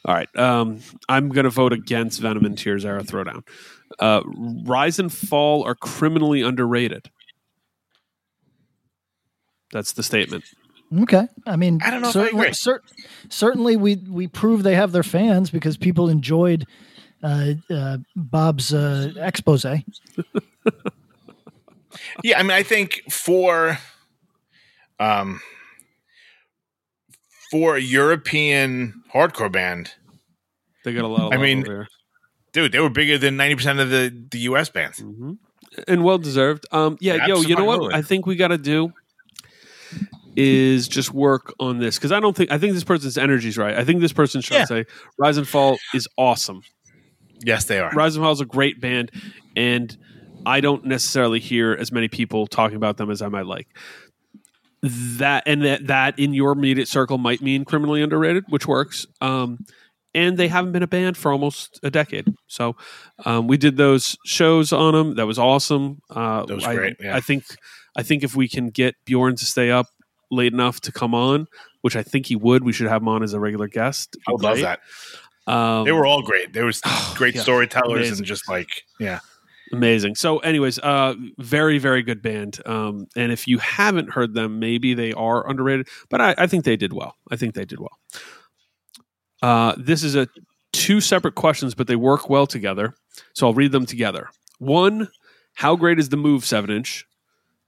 all right. Um, I'm going to vote against Venom and Tears Era Throwdown. Uh, Rise and Fall are criminally underrated. That's the statement. Okay, I mean, I don't know if I Certainly, agree. cer- certainly, we we prove they have their fans because people enjoyed uh, uh, Bob's uh, expose. Yeah, I mean, I think for um for a European hardcore band, They got a lot of I mean, dude, they were bigger than ninety percent of the the US bands. hmm and well deserved. Um, yeah, yo, you know what? I think we got to do is just work on this because I don't think I think this person's energy is right. I think this person should Yeah. say Rise and Fall is awesome. Yes, they are. Rise and Fall is a great band, and I don't necessarily hear as many people talking about them as I might like. That and that that in your immediate circle might mean criminally underrated, which works. Um, and they haven't been a band for almost a decade. So um, we did those shows on them. That was awesome. Uh, That was I, great, yeah. I think I think if we can get Bjorn to stay up late enough to come on, which I think he would, we should have him on as a regular guest. I would love that. Um, They were all great. There was great yeah, storytellers amazing. and just like yeah. Amazing. So, anyways, uh, very, very good band. Um, and if you haven't heard them, maybe they are underrated, but I, I think they did well. I think they did well. Uh, this is a two separate questions, but they work well together. So I'll read them together. One, how great is the Move seven inch?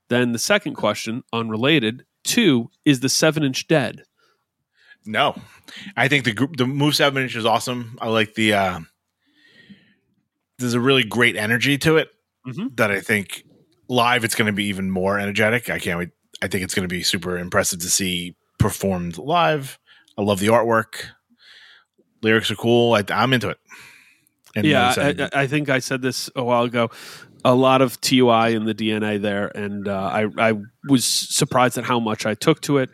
Then the second question, unrelated. Two, is the seven inch dead? No, I think the group, the move seven inch is awesome. I like the. uh There's a really great energy to it Mhm. that I think live it's going to be even more energetic. I can't wait. I think it's going to be super impressive to see performed live. I love the artwork. Lyrics are cool. I, I'm into it. And yeah, I, I think I said this a while ago. A lot of TUI in the DNA there, and uh, I I was surprised at how much I took to it.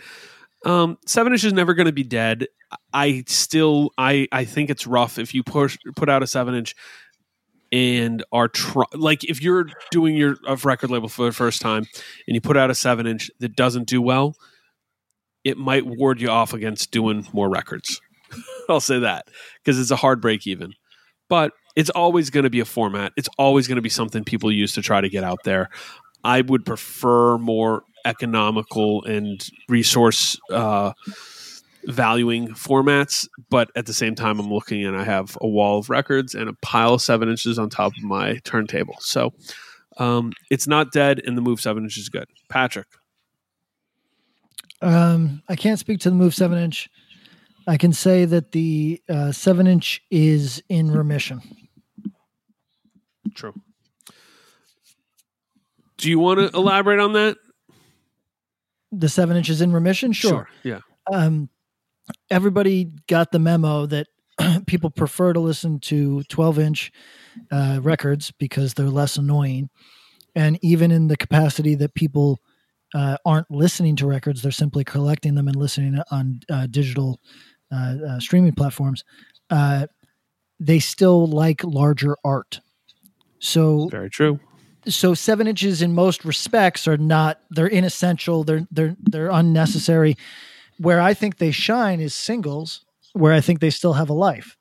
Um, seven inch is never going to be dead. I still I I think it's rough if you push put out a seven inch and are like if you're doing your record label for the first time and you put out a seven inch that doesn't do well, it might ward you off against doing more records. I'll say that because it's a hard break even but it's always going to be a format. It's always going to be something people use to try to get out there. I would prefer more economical and resource uh, valuing formats, but at the same time, I'm looking and I have a wall of records and a pile of seven inches on top of my turntable. So um, it's not dead, and the move seven inches is good. Patrick, Um, I can't speak to the Move seven inch. I can say that the uh, seven inch is in remission. true. Do you want to elaborate on that? The seven inch is in remission. Sure. Yeah. um, everybody got the memo that people prefer to listen to 12 inch uh, records because they're less annoying. And even in the capacity that people uh, aren't listening to records, they're simply collecting them and listening on uh, digital uh, uh, streaming platforms. Uh, they still like larger art. So Very true. so seven inches in most respects are not they're inessential they're they're they're unnecessary where i think they shine is singles where i think they still have a life.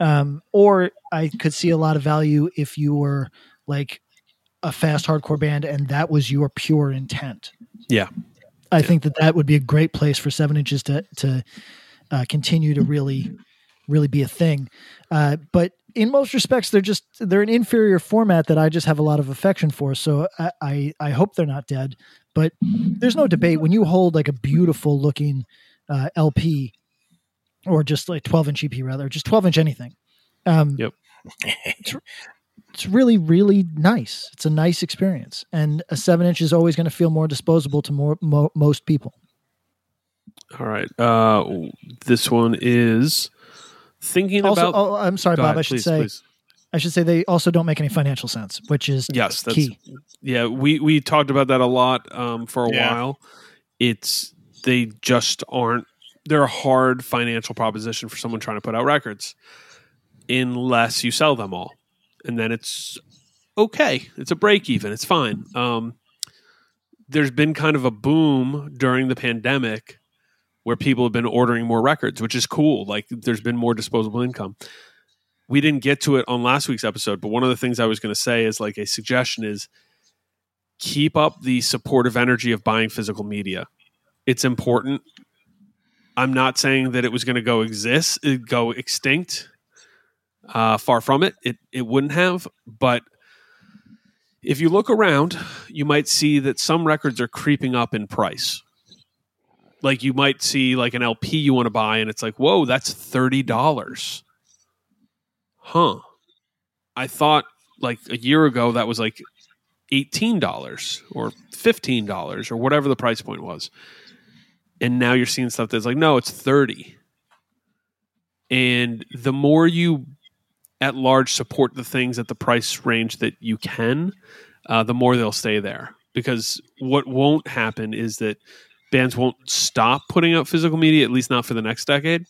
Um, or i could see a lot of value if you were like a fast hardcore band and that was your pure intent. Yeah. i think that that would be a great place for seven inches to to uh, continue to really really be a thing. Uh, but in most respects they're just they're an inferior format that i just have a lot of affection for. So i i, I hope they're not dead but there's no debate when you hold like a beautiful looking uh, lp or just like 12 inch ep rather just 12 inch anything um Yep. it's, it's really really nice it's a nice experience and a seven inch is always going to feel more disposable to more mo, most people All right. Uh, this one is thinking Also, about. oh, I'm sorry, Bob. ahead, I should please, say please. I should say they also don't make any financial sense, which is Yes, that's key. yeah. We we talked about that a lot um, for a Yeah. while. It's they just aren't. They're a hard financial proposition for someone trying to put out records, unless you sell them all, and then it's okay. It's a break even. It's fine. Um, there's been kind of a boom during the pandemic where people have been ordering more records, which is cool. Like there's been more disposable income. We didn't get to it on last week's episode, but one of the things I was going to say is like a suggestion is keep up the supportive energy of buying physical media. It's important. I'm not saying that it was going to go exist, go extinct. Uh, far from it. It it wouldn't have, but if you look around, you might see that some records are creeping up in price. Like you might see like an LP you want to buy, and it's like, whoa, that's thirty dollars. Huh. I thought like a year ago that was like eighteen dollars or fifteen dollars or whatever the price point was. And now you're seeing stuff that's like, no, it's thirty. And the more you at large support the things at the price range that you can, uh, the more they'll stay there. Because what won't happen is that bands won't stop putting out physical media, at least not for the next decade.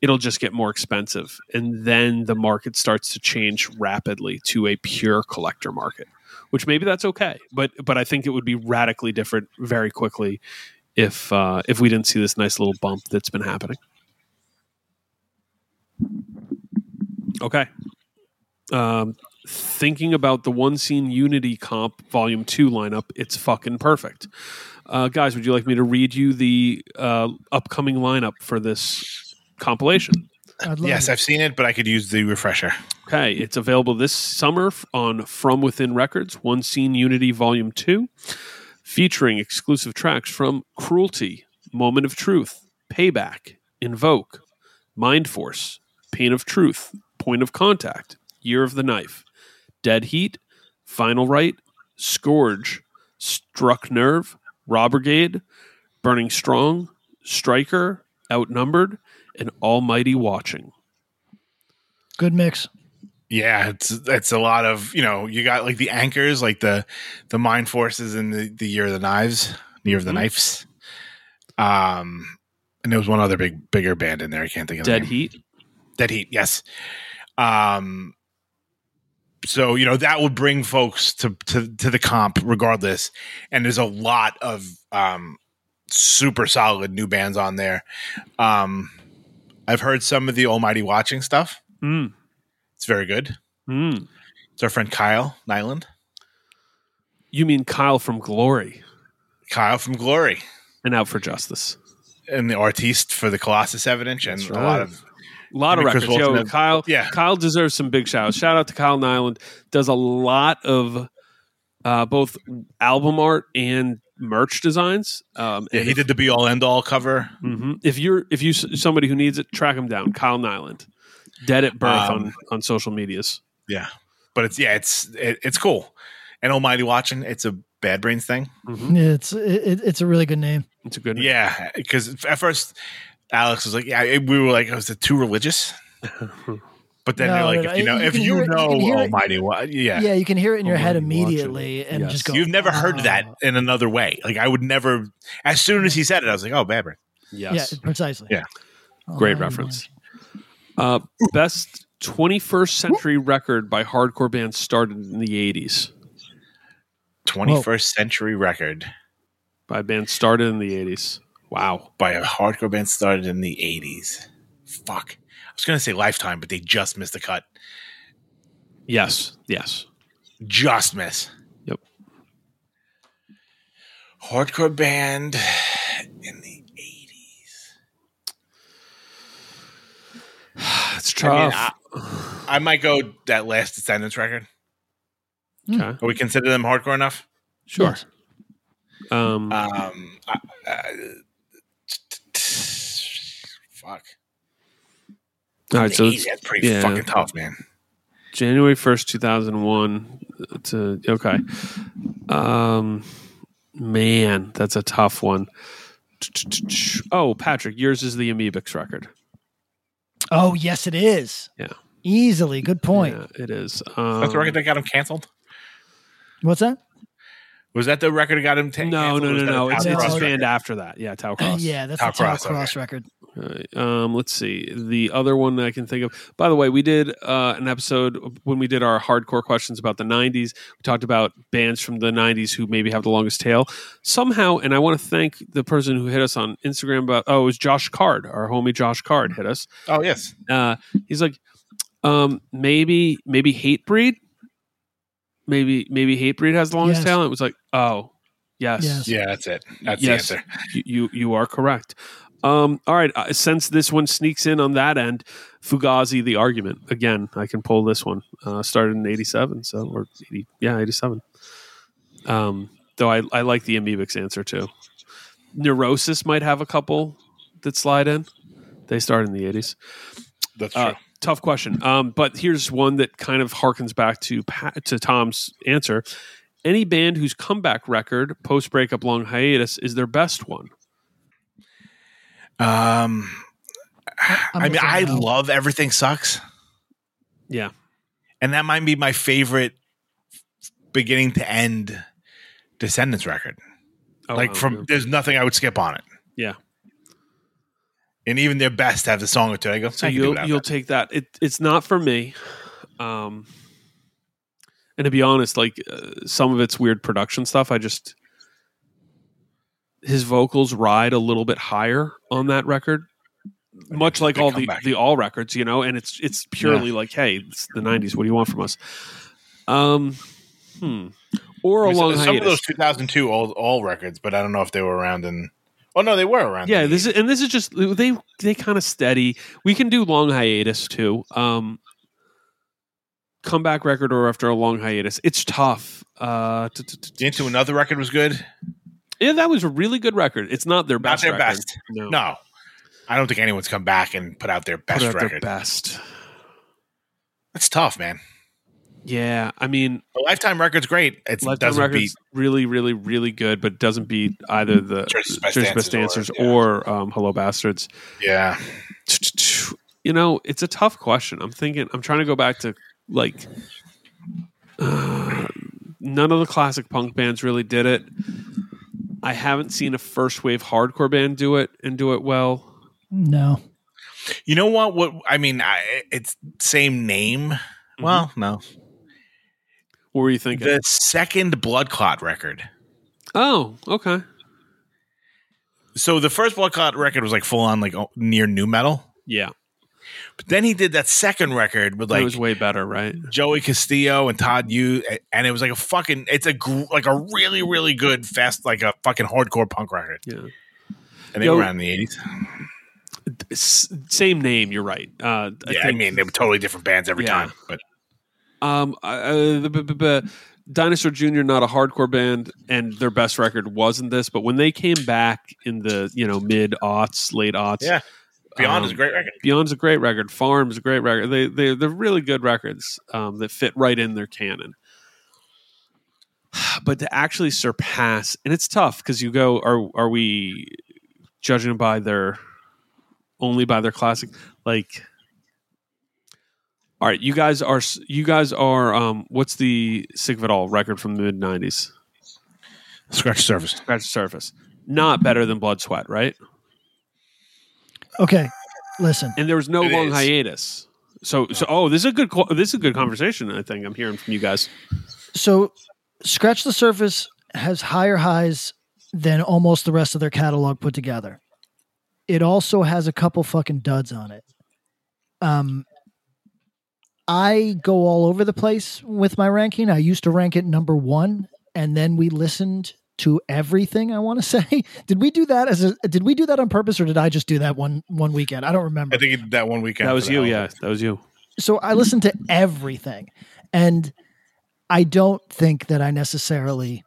It'll just get more expensive. And then the market starts to change rapidly to a pure collector market, which maybe that's okay. But but I think it would be radically different very quickly if uh, if we didn't see this nice little bump that's been happening. Okay. Um, thinking about the one scene Unity comp volume two lineup, it's fucking perfect. Uh, guys, would you like me to read you the uh, upcoming lineup for this compilation? I'd love Yes, it. I've seen it, but I could use the refresher. Okay, it's available this summer on From Within Records, One Scene Unity Volume 2, featuring exclusive tracks from Cruelty, Moment of Truth, Payback, Invoke, Mindforce, Pain of Truth, Point of Contact, Year of the Knife, Dead Heat, Final Right, Scourge, Struck Nerve, Raw Brigade, Burning Strong, Striker, Outnumbered, and Almighty Watching. Good mix. Yeah, it's it's a lot of you know you got like the anchors, like the the Mindforces and the the year of the knives, the year of the Mhm. knives. Um, and there was one other big bigger band in there. I can't think of Dead name. Heat. Dead Heat, yes. Um, so you know that would bring folks to to to the comp regardless, and there's a lot of um super solid new bands on there. Um, I've heard some of the Almighty Watching stuff. Mm. It's very good. Mm. It's our friend Kyle Nyland, You mean Kyle from Glory Kyle from Glory, and Out for Justice? and the artiste for the Colossus Evidence Inch, and That's a lot of A lot of records. Yo, had- Kyle. yeah. Kyle deserves some big shout shouts. Shout out to Kyle Nyland. Does a lot of uh, both album art and merch designs. Um, yeah. He if, did the Be All End All cover. mhm. If you're if you somebody who needs it, track him down. Kyle Nyland, dead at birth Um, on on social medias. Yeah, but it's yeah, it's it, it's cool. And Almighty Watching, it's a Bad Brains thing. It's it, it's a really good name. It's a good. Name. Yeah, because at first Alex was like, "Yeah," we were like, "Was it too religious?" But then No, they're like, no, if you know, you if you hear it- you know can hear it- Almighty, Wa- yeah. Yeah, you can hear it in your head Almighty Watching. immediately and Yes. just go. You've never heard that "Oh." in another way. Like I would never. As soon as he said it, I was like, "Oh, Bad Brains." Yes. Yeah, precisely. Yeah. Great reference. Uh, best 21st century record by hardcore band started in the 80s. Twenty first century record By band started in the 80s. Wow. by a hardcore band started in the eighties. Fuck. I was gonna say Lifetime, but they just missed the cut. Yes. Yes. Just miss. Yep. Hardcore band in the eighties. It's I mean. I, I might go that last Descendents record. okay. Are we consider them hardcore enough? Sure. Yes. Um, Um, I, uh, fuck. All right. So The it's 80s, that's pretty yeah. fucking tough, man. January 1st, 2001 to, okay. Um, man, that's a tough one. Oh, Patrick, yours is the Amebix record. Oh, yes, it is. Yeah. Easily. Good point. Yeah, it is. Um, That's the record that got him canceled. What's that? Was that the record that got him? ta- No, canceled, no, or no, no. It's, Tau it's Cross his band after that. Yeah, Tau Cross. yeah, that's Tau a Tau Cross, Cross, okay. record. Right. Um, let's see. The other one I can think of. By the way, we did uh, an episode when we did our hardcore questions about the '90s. We talked about bands from the '90s who maybe have the longest tail. Somehow, and I want to thank the person who hit us on Instagram about. Oh, it was Josh Card, our homie Josh Card, hit us. Oh yes. Uh, he's like, um, maybe maybe Hatebreed, maybe maybe Hatebreed has the longest Yes. tail. It was like, oh, yes, Yes. Yeah, that's it. That's yes, the answer. You, you you are correct. Um, all right, uh, since this one sneaks in on that end, Fugazi, the argument again. I can pull this one. Uh, started in '87, so or 80, yeah, '87. Um, though I I like the Amebix answer too. Neurosis might have a couple that slide in. They started in the '80s. That's true. Uh, tough question. Um, but here's one that kind of harkens back to Pa- to Tom's answer. Any band whose comeback record post breakup long hiatus is their best one. Um, I mean, I love everything sucks, Yeah, and that might be my favorite beginning to end Descendents record. Oh, like from there's nothing I would skip on it. Yeah. And even their best have the song or two. I go, So you'll you'll that. take that. It it's not for me. Um, and to be honest, like uh, some of it's weird production stuff. I just his vocals ride a little bit higher on that record, much like all the comeback. the all records, you know. And it's it's purely like, hey, it's the '90s. What do you want from us? Um, hmm. Or a I mean, long some hiatus. of those 2002 all all records, but I don't know if they were around in. Oh no, they were around. yeah this is and this is just they they kind of steady we can do long hiatus too um comeback record or after a long hiatus it's tough uh Into another record was good. Yeah that was a really good record it's not their best. Not best their record. best. no, No, I don't think anyone's come back and put out their Put best out their record. best That's tough, man. yeah i mean The Lifetime record's great. It lifetime doesn't records beat. really really really good but doesn't beat either the Jersey's Best Jersey's Best Dancers dancers or- or, um hello bastards Yeah, you know it's a tough question i'm thinking i'm trying to go back to like uh, none of the classic punk bands really did it i haven't seen a first wave hardcore band do it and do it well No. you know what? What I mean, I, it's same name. Mm-hmm. Well, no, what were you thinking the second Blood Clot record. oh okay So the first Blood Clot record was like full on like near new metal, yeah but then he did that second record with like it was way better right Joey Castillo and Todd Youth, and it was like a fucking. It's a gr- like a really really good fast like a fucking hardcore punk record, yeah and they Yo- were around in the eighties. Same name you're right uh I Yeah, I mean they were totally different bands every Yeah. time, but Um, uh, the- b- b- b- Dinosaur Jr. not a hardcore band, and their best record wasn't this. But when they came back in the you know mid aughts, late aughts, yeah, Beyond is a um, great record. Beyond's a great record. Farm's is a great record. They they they're really good records um, that fit right in their canon. But to actually surpass, and it's tough because you go, are are we judging by their only by their classic? Like, all right, you guys are you guys are um, what's the sick of it all record from the mid '90s? Scratch Surface. Scratch surface. Not better than Blood Sweat, right? Okay. Listen. and there was no It long is. hiatus. So, so oh, this is a good this is a good conversation. I think I'm hearing from you guys. So, Scratch the Surface has higher highs than almost the rest of their catalog put together. It also has a couple fucking duds on it. Um, I go all over the place with my ranking. I used to rank it number one, and then we listened to everything. I want to say, did we do that as a? Did we do that on purpose, or did I just do that one one weekend? I don't remember. I think that one weekend. That was you, hell yeah, that was you. so I listened to everything, and I don't think that I necessarily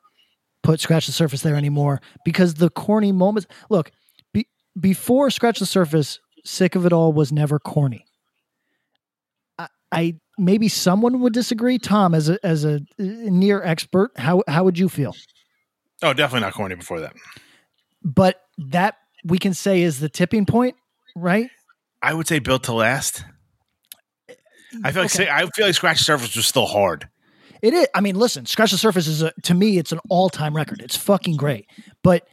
put Scratch the Surface there anymore because the corny moments. Look, be, before Scratch the Surface, Sick of It All was never corny. I, I maybe someone would disagree. Tom, as a as a uh, near expert, how how would you feel? Oh, definitely not corny before that. But that we can say is the tipping point, right? I would say built to last. I feel like Okay. I feel like Scratch the Surface was still hard. It is. I mean, listen, Scratch the Surface is a, to me, it's an all time record. It's fucking great. But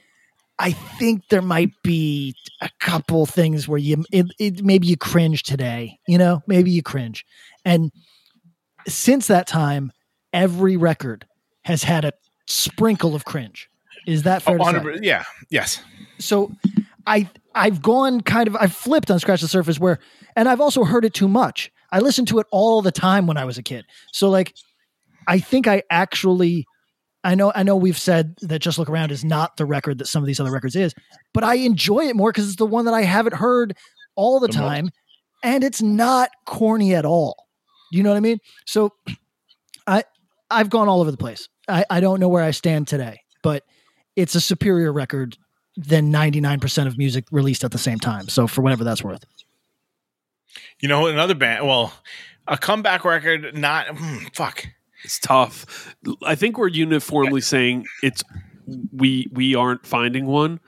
I think there might be a couple things where you, it, it, maybe you cringe today, you know, maybe you cringe. And since that time, every record has had a sprinkle of cringe. Is that fair Oh, to say? yeah. Yes. so I I've gone kind of I've flipped on Scratch the Surface where and I've also heard it too much. I listened to it all the time when I was a kid. So like I think I actually I know I know we've said that Just Look Around is not the record that some of these other records is, but I enjoy it more because it's the one that I haven't heard all the, The most. time and it's not corny at all. You know what I mean? So I've gone all over the place. I, I don't know where I stand today, but it's a superior record than 99% of music released at the same time. So for whatever that's worth. You know, another band. Well, a comeback record. Not hmm, fuck. It's tough. I think we're uniformly saying it's we we aren't finding one,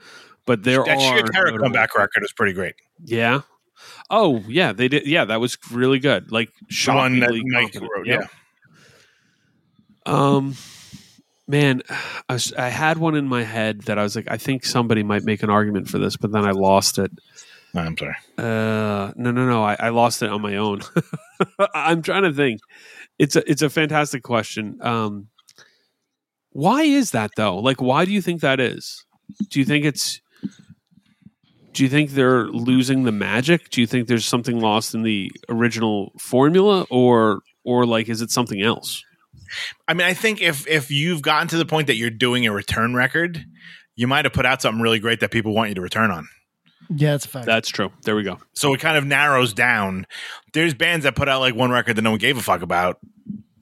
but there that are sheer terror notable- comeback record is pretty great. Yeah. Oh yeah, they did. Yeah, that was really good. Like The one that Mike wrote. Yep. Yeah. Um, man, I, was, I had one in my head that I was like, I think somebody might make an argument for this, but then I lost it. I'm sorry. Uh, no, no, no. I, I lost it on my own. I'm trying to think. It's a it's a fantastic question. Um, why is that though? Like, why do you think that is? Do you think it's? Do you think they're losing the magic? Do you think there's something lost in the original formula, or or like is it something else? I mean, I think if if you've gotten to the point that you're doing a return record, you might have put out something really great that people want you to return on. Yeah, it's a fact. That's true. There we go. So it kind of narrows down. There's bands that put out like one record that no one gave a fuck about.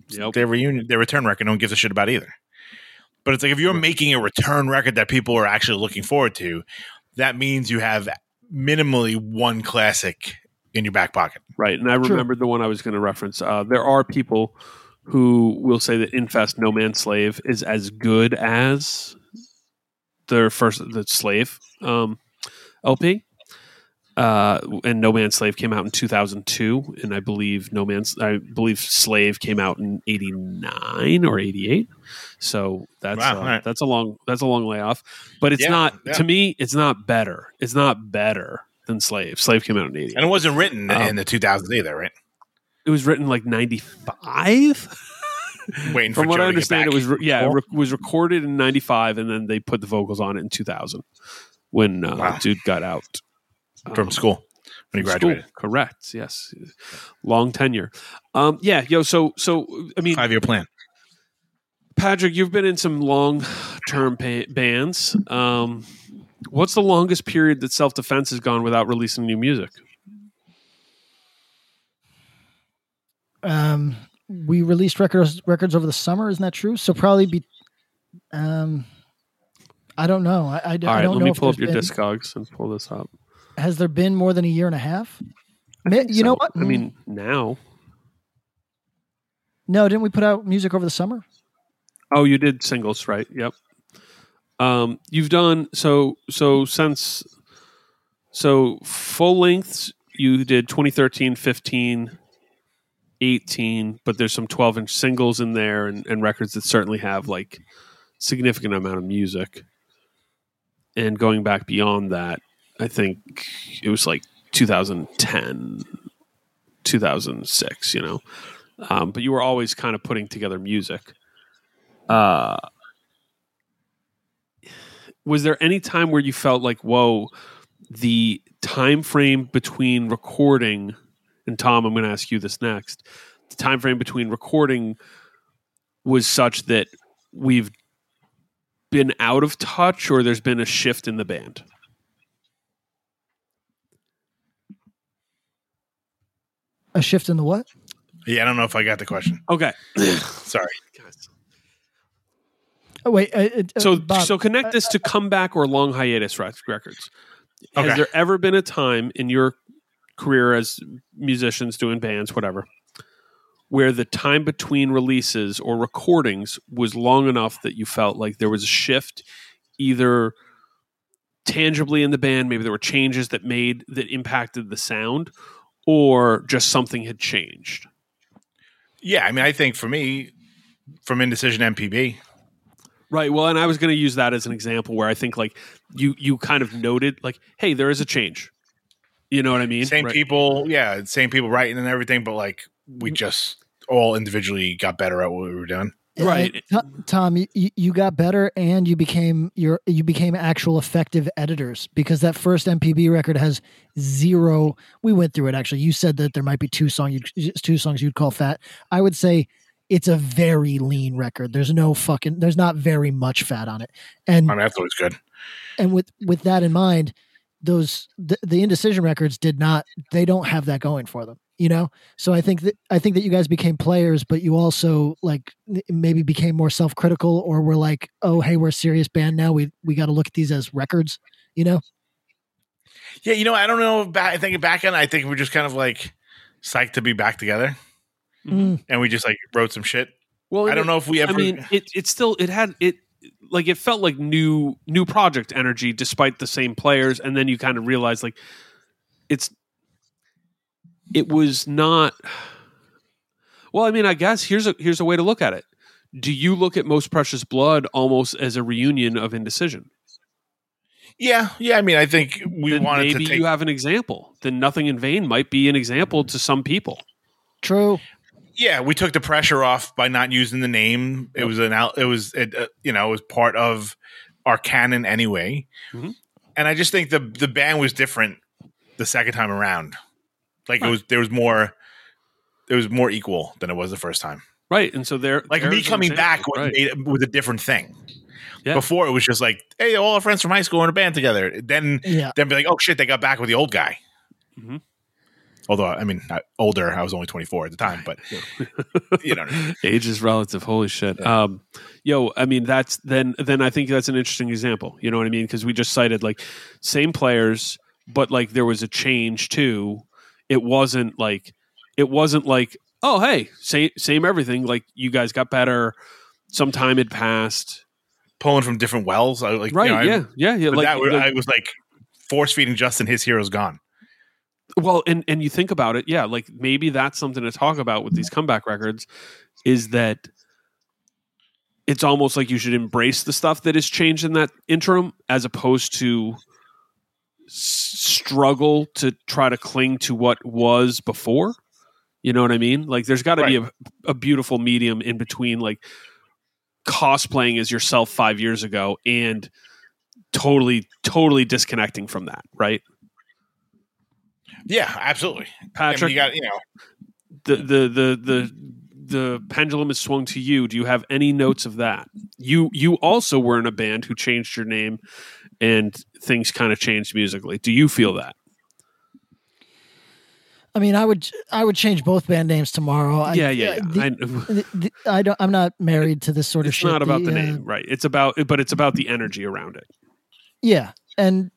Yep. Their reunion, their return record, no one gives a shit about either. But it's like if you're making a return record that people are actually looking forward to, that means you have minimally one classic in your back pocket. Right. And I remembered the one I was going to reference. Uh, there are people who will say that Infest No Man's Slave is as good as their first the Slave um, LP. Uh, and No Man's Slave came out in 2002, and I believe No Man's I believe Slave came out in 89 or 88. So that's Wow, uh, right. that's a long that's a long way off. But it's Yeah, not yeah. to me. It's not better. It's not better than Slave. Slave came out in 80. And it wasn't written Um, in the 2000s either, right? It was written like 95. Waiting for From what Joe I understand, it was re- yeah, it re- was recorded in '95, and then they put the vocals on it in 2000 when uh, Wow. dude got out from Um, school when he graduated. school. Correct. Yes, long tenure. Um, yeah, yo. So so I mean, Five year plan. Patrick, you've been in some long term pa- bands. Um, what's the longest period that Self Defense has gone without releasing new music? Um, we released records records over the summer. Isn't that true? So probably be. Um, I don't know. I, I, I don't right, let know me pull up your been- Discogs and pull this up. Has there been more than a year and a half? You know what? I mean, now. no, didn't we put out music over the summer? Oh, you did singles, right? Yep. Um, you've done so so since so full lengths you did 2013, 15, 18, but there's some 12 inch singles in there and, and records that certainly have like significant amount of music. And going back beyond that, I think it was like 2010, 2006, you know. Um, but you were always kind of putting together music. Uh, was there any time where you felt like, whoa, the time frame between recording and Tom, I'm going to ask you this next. The time frame between recording was such that we've been out of touch, or there's been a shift in the band. A shift in the what? Yeah, I don't know if I got the question. Okay, Sorry. Oh wait. Uh, uh, so Bob, so connect this to comeback or long hiatus records. Okay. Has there ever been a time in your career as musicians doing bands, whatever, where the time between releases or recordings was long enough that you felt like there was a shift, either tangibly in the band, maybe there were changes that made that impacted the sound, or just something had changed. Yeah, I mean, I think for me, from Indecision MPB, Right. Well, and I was going to use that as an example where I think like you you kind of noted like, hey, there is a change. You know what I mean? same Right. people, yeah, same people writing and everything, but like we mm. just all individually got better at what we were doing. Right. Tom, you, you- you got better and you became your you became actual effective editors because that first MPB record has zero. We went through it actually. You said that there might be two song you two songs you'd call fat. I would say it's a very lean record. There's no fucking there's not very much fat on it. And I mean, I thought it was good. and with with that in mind those the, the indecision records did not they don't have that going for them you know so i think that i think that you guys became players but you also like n- maybe became more self-critical or were like oh hey we're a serious band now we we got to look at these as records you know Yeah, you know, I don't know. Back, I think back in, I think we're just kind of like psyched to be back together, Mm. and we just like wrote some shit. Well, I don't know if we ever. I mean, it it still it had it like it felt like new new project energy despite the same players, and then you kind of realize like it's it was not. Well, I mean, I guess here's a here's a way to look at it. Do you look at Most Precious Blood almost as a reunion of Indecision? yeah, yeah. I mean, I think we Then wanted maybe to take. you have an example. Then Nothing in Vain might be an example to some people. true yeah, we took the pressure off by not using the name. It was an out. It was it, uh, you know it was part of our canon anyway, Mhm. and I just think the the band was different the second time around. Like it was there was more. It was more equal than it was the first time. Right, and so there, Like me coming back example, was, right. made, was a different thing. Yeah. Before it was just like, hey, all our friends from high school are in a band together. Then yeah then be like, oh shit, they got back with the old guy. Mhm. Although I mean, older, I was only twenty four at the time, but you know, age is relative. Holy shit. Um yo i mean that's then then i think that's an interesting example. You know what i mean? Because we just cited like same players but like there was a change too. It wasn't like it wasn't like oh hey same same everything. Like you guys got better. Some time had passed. Pulling from different wells. I like, you right. know, I- yeah. Yeah. Yeah. but like that the- I was like force feeding Justin his hero's gone. Well, and and you think about it, yeah, like maybe that's something to talk about with these comeback records is that it's almost like you should embrace the stuff that has changed in that interim as opposed to s- struggle to try to cling to what was before. You know what I mean? Like there's got to be a, a beautiful medium in between like cosplaying as yourself 5 years ago and totally totally disconnecting from that, right? Yeah, absolutely. I mean, Patrick, you got you know, the the the the the pendulum is swung to you. Do you have any notes of that? You you also were in a band who changed your name, and things kind of changed musically. Do you feel that? i mean i would i would change both band names tomorrow I- yeah, yeah, yeah. the- I, the- the- I don't. I'm not married to this sort of shit. it's shit. not about the uh, name, right? It's about, but it's about the energy around it. Yeah, and uh,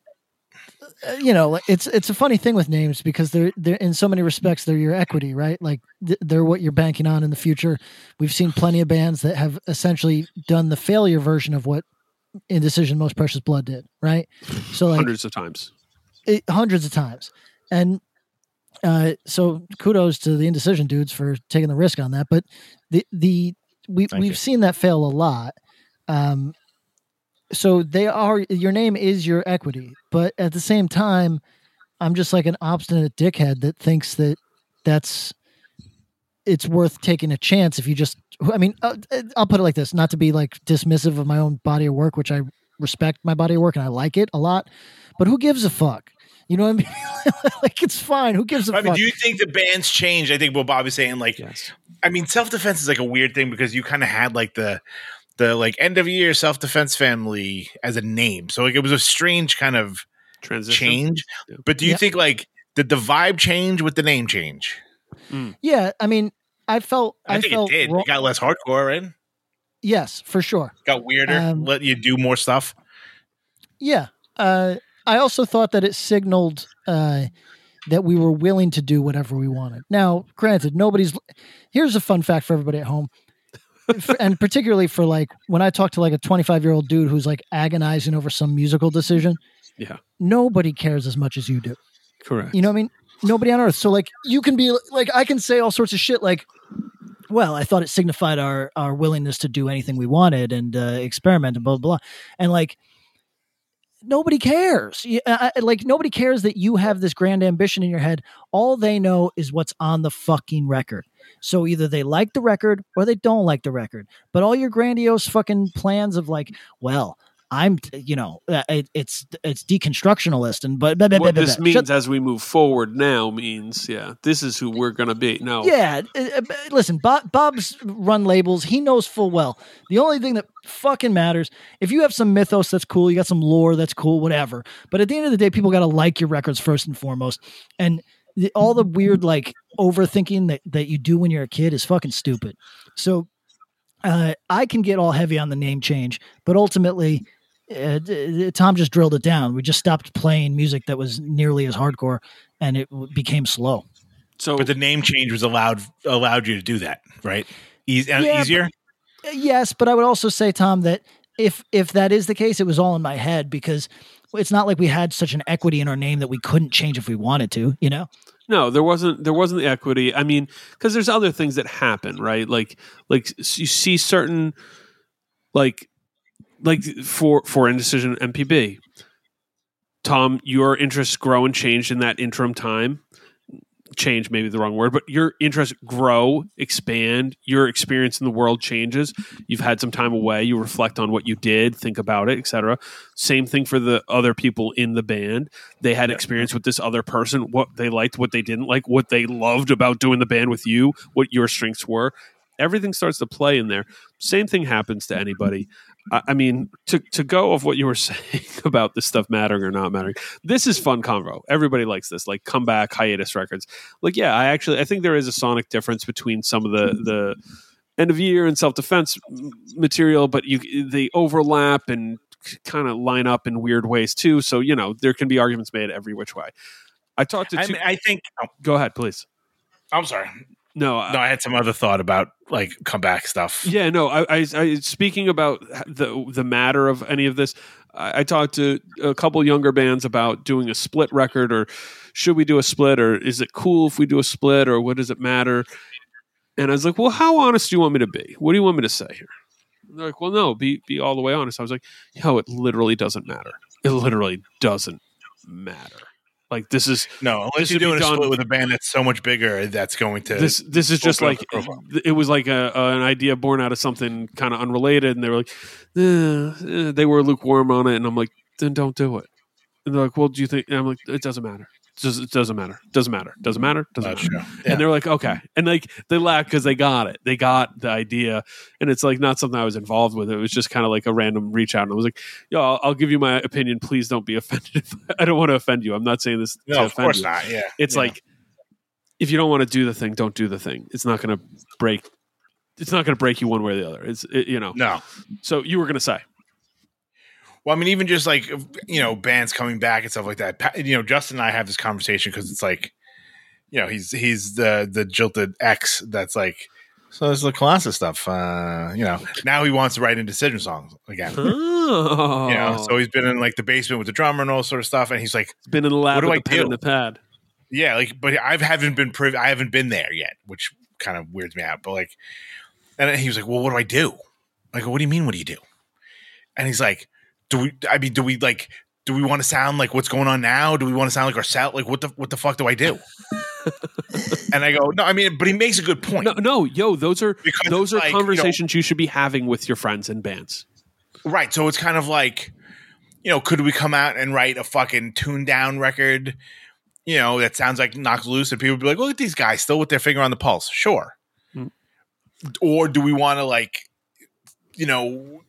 you know, it's it's a funny thing with names because they're they're in so many respects they're your equity, right? Like they're what you're banking on in the future. We've seen plenty of bands that have essentially done the failure version of what Indecision Most Precious Blood did, right? So like Hundreds of times. it, hundreds of times. And uh, so kudos to the indecision dudes for taking the risk on that. But the the we Thank we've you. seen that fail a lot. Um, so they are your name is your equity, but at the same time, I'm just like an obstinate dickhead that thinks that that's it's worth taking a chance if you just. I mean, uh, I'll put it like this: not to be like dismissive of my own body of work, which I respect my body of work and I like it a lot, but who gives a fuck? You know what I mean? like it's fine. Who gives a I fuck? I mean, do you think the band's changed? I think what Bob is saying, like, Yes. I mean, self defense is like a weird thing because you kind of had like the the like end of year self defense family as a name, so like it was a strange kind of Transition. change. But do you Yeah. think like did the vibe change with the name change? yeah, I mean, I felt I, I, think it did. wrong- It got less hardcore, right? yes, for sure. Got weirder. Um, let you do more stuff. Yeah. Uh, I also thought that it signaled uh, that we were willing to do whatever we wanted. Now, granted, nobody's. Here's a fun fact for everybody at home, F- and particularly for like when I talk to like a 25 year old dude who's like agonizing over some musical decision. Yeah. nobody cares as much as you do. Correct. You know what I mean? Nobody on earth. So like you can be like I can say all sorts of shit like well, I thought it signified our our willingness to do anything we wanted and uh, experiment and blah blah blah. And like nobody cares. I- I- like nobody cares that you have this grand ambition in your head. All they know is what's on the fucking record. So either they like the record or they don't like the record. But all your grandiose fucking plans of like, well, I'm, you know, uh, it, it's it's deconstructionalist and but, but, what but- this means shut- as we move forward now means, yeah, this is who we're to be. No. Yeah, uh, uh, listen, Bob, Bob's run labels. He knows full well. The only thing that fucking matters, if you have some mythos, that's cool. You got some lore, that's cool, whatever. But at the end of the day, people got to like your records first and foremost. And the, all the weird like overthinking that that you do when you're a kid is fucking stupid. So uh, I can get all heavy on the name change, but ultimately. Uh, d- d- Tom just drilled it down. We just stopped playing music that was nearly as hardcore, and it became slow. So, but the name change was allowed allowed you to do that, right? Eas- uh, Yeah, easier. Uh, Yes, but I would also say, Tom, that if if that is the case, it was all in my head because it's not like we had such an equity in our name that we couldn't change if we wanted to. You know? No, there wasn't. There wasn't the equity. I mean, because there's other things that happen, right? Like, like you see certain, like, like for for indecision MPB. Tom, your interests grow and change in that interim time. Change, maybe the wrong word, but your interests grow, expand. Your experience in the world changes. You've had some time away. You reflect on what you did, think about it, etc. Same thing for the other people in the band. They had experience with this other person, what they liked, what they didn't like, what they loved about doing the band with you, what your strengths were. Everything starts to play in there. Same thing happens to anybody. I I mean, to to go of what you were saying about this stuff mattering or not mattering. This is fun convo. Everybody likes this, like comeback hiatus records. Like, yeah, I actually I think there is a sonic difference between some of the the end of year and self defense material, but you they overlap and kind of line up in weird ways too. So you know there can be arguments made every which way. I talked to I, mean, I think. oh, go ahead, please. I'm sorry. No, No, I had some other thought about like comeback stuff. Yeah, no. I, I, I speaking about the the matter of any of this. I, I talked to a couple younger bands about doing a split record, or should we do a split, or is it cool if we do a split, or what does it matter? And I was like, well, how honest do you want me to be? What do you want me to say here? And they're like, well, no, be be all the way honest. I was like, yo, it literally doesn't matter. It literally doesn't matter. Like this is No, unless you're doing a done- split with a band that's so much bigger, that's going to this this is just like up the profile. it was like a, an idea born out of something kind of unrelated and they were like eh, eh, they were lukewarm on it and i'm like then don't do it and they're like well do you think and i'm like it doesn't matter it doesn't, it doesn't matter doesn't matter doesn't matter doesn't matter true. and they're like okay and like they laugh because they got it they got the idea and it's like not something i was involved with it was just kind of like a random reach out and i was like yo i'll, I'll give you my opinion please don't be offended i don't want to offend you i'm not saying this to No, of course you not. Yeah, it's Yeah. like if you don't want to do the thing, don't do the thing. It's not going to break. It's not going to break you one way or the other. It's it, you know. no. So you were going to say, Well, I mean, even just like you know, bands coming back and stuff like that. You know, Justin and I have this conversation because it's like, you know, he's he's the the jilted ex that's like, so this is the Colossus stuff. Uh, you know, now he wants to write indecision songs again. oh, You know, so he's been in like the basement with the drummer and all sort of stuff, and he's like, it's been in the lab what do I pen do? the pad. Yeah, like, but I haven't been priv- I haven't been there yet, which kind of weirds me out. But like, and he was like, "Well, what do I do?" I go, "What do you mean? What do you do?" And he's like, "Do we? I mean, do we like? Do we want to sound like what's going on now? Do we want to sound like ourselves? Like, what the what the fuck do I do?" and I go, "No, I mean, but he makes a good point, No, no, yo, those are Because those are like, you know- conversations you, should be having with your friends and bands. right? So it's kind of like, you know, could we come out and write a fucking tuned down record?" You know, that sounds like knocked loose, and people would be like, "Look at these guys, still with their finger on the pulse." Sure, Hmm. or do we want to like you know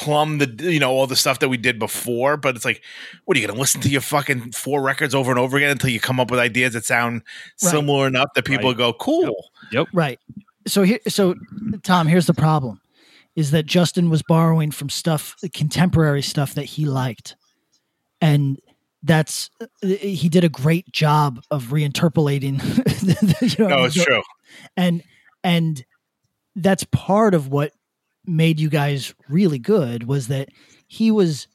plumb the you know all the stuff that we did before but it's like what are you gonna listen to your fucking four records over and over again until you come up with ideas that sound Right. similar enough that people Right. go cool Yep. Right. So here, so Tom, here's the problem: is that Justin was borrowing from stuff, contemporary stuff that he liked, and that's he did a great job of reinterpolating. you know, no it's the- true and and that's part of what made you guys really good was that he was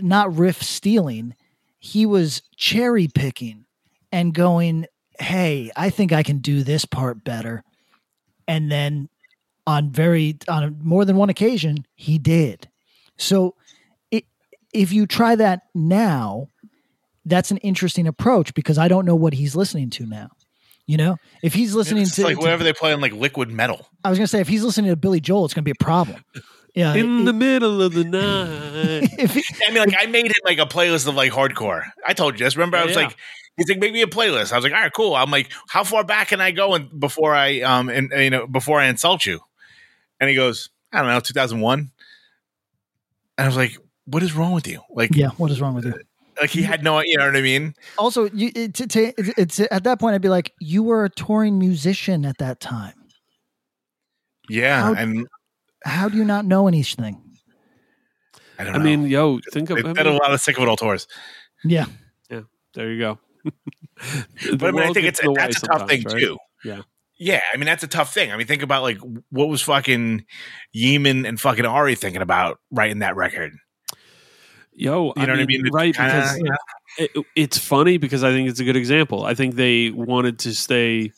not riff stealing. He was cherry picking and going, "Hey, I think I can do this part better." And then on very on more than one occasion, he did. So it, if you try that now, that's an interesting approach because I don't know what he's listening to now. You know, if he's listening It's to, like to- whatever they play on like liquid metal. I was gonna say if he's listening to Billy Joel, it's gonna be a problem. Yeah, In it- the middle of the night. if he- I mean, like I made it like a playlist of like hardcore. I told you this. Remember, I was yeah. like, he's like, make me a playlist. I was like, all right, cool. I'm like, how far back can I go and before I um and you know before I insult you? And he goes, I don't know, 2001. And I was like, what is wrong with you? Like, yeah, what is wrong with you? Like he had no, you know what I mean? Also, you it, to, to, it's at that point I'd be like, you were a touring musician at that time. Yeah, How- and How do you not know anything? I don't I know. mean, yo, think of they I did a mean, lot of sick of it all tours. Yeah, Yeah. there you go. But I mean, I think it's that's a tough thing too. Yeah. Yeah, I mean that's a tough thing. I mean, think about like what was fucking Yemin and fucking Ari thinking about writing that record. Yo, You know what I mean? It's Right, kinda, because know, it, it's funny because I think it's a good example. I think they wanted to stay.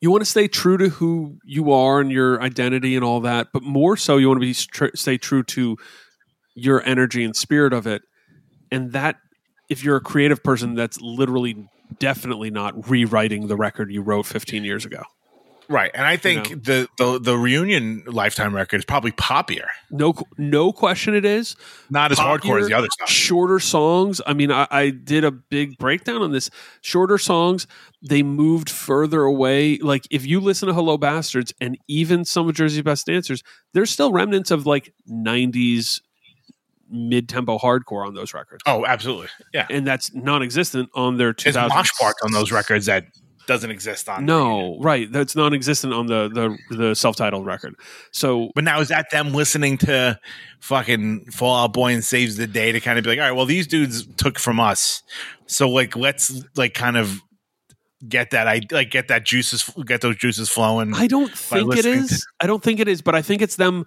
You want to stay true to who you are and your identity and all that, but more so, you want to be tr- stay true to your energy and spirit of it. And that, if you're a creative person, that's literally definitely not rewriting the record you wrote 15 years ago. Right. And I think know. the, the the reunion lifetime record is probably poppier, No, no question, it is. not as hardcore as the other stuff. Shorter songs. I mean, I, I did a big breakdown on this. Shorter songs, they moved further away. Like if you listen to Hello Bastards and even some of Jersey's Best Dancers, there's still remnants of like '90s mid-tempo hardcore on those records, Oh, absolutely. Yeah. and that's non-existent on their There's 2000s. mosh parts on those records that doesn't exist on. No, right. That's non-existent on the the the self-titled record. So But now is that them listening to fucking Fall Out Boy and Saves the Day to kind of be like, all right, well, these dudes took from us, so like let's like kind of get that I like get that juices get those juices flowing. I don't think it is. to- I don't think it is, but I think it's them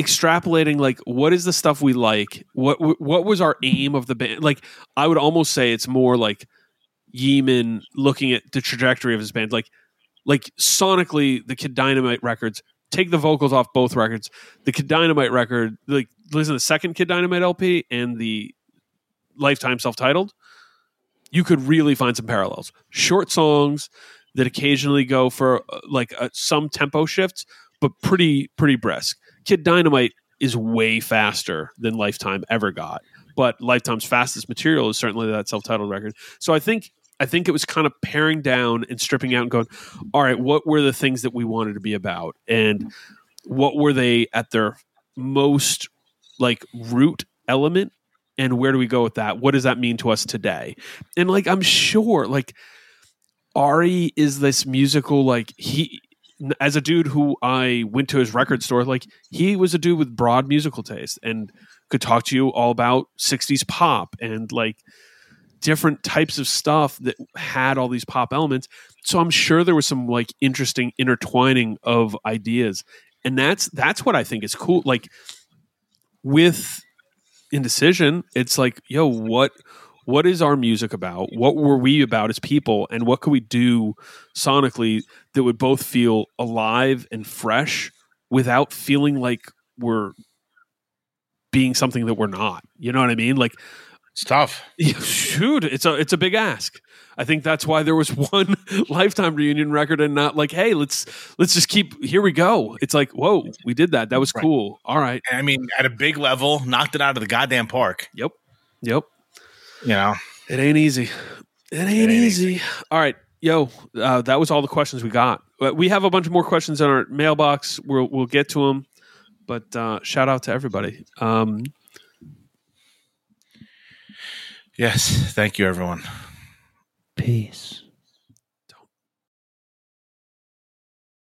extrapolating like what is the stuff we like? What what was our aim of the band? Like I would almost say it's more like Yemin looking at the trajectory of his band like like sonically the Kid Dynamite records take the vocals off both records. The Kid Dynamite record like listen to the second Kid Dynamite LP and the Lifetime self-titled you could really find some parallels. Short songs that occasionally go for uh, like uh, some tempo shifts, but pretty pretty brisk. Kid Dynamite is way faster than Lifetime ever got, but Lifetime's fastest material is certainly that self-titled record. So I think I think it was kind of paring down and stripping out and going, all right, what were the things that we wanted to be about, and what were they at their most like root element? And where do we go with that? What does that mean to us today? And like i'm sure like ari is this musical like he as a dude who i went to his record store like he was a dude with broad musical taste. And could talk to you all about 60s pop and like different types of stuff that had all these pop elements. So i'm sure there was some like interesting intertwining of ideas. And that's that's what i think is cool. Like with indecision it's like yo what what is our music about? What were we about as people? And what could we do sonically that would both feel alive and fresh without feeling like we're being something that we're not you know what i mean like It's tough. shoot it's a it's a big ask i think that's why there was one lifetime reunion record and not like hey let's let's just keep here we go it's like whoa we did that that was Right. cool all right I mean, at a big level, knocked it out of the goddamn park. yep yep You know, It ain't easy. It ain't, ain't easy. All right, yo, uh, that was all the questions we got. But we have a bunch more questions in our mailbox. We'll we'll get to them. But uh, shout out to everybody. Um, yes. Thank you, everyone. peace.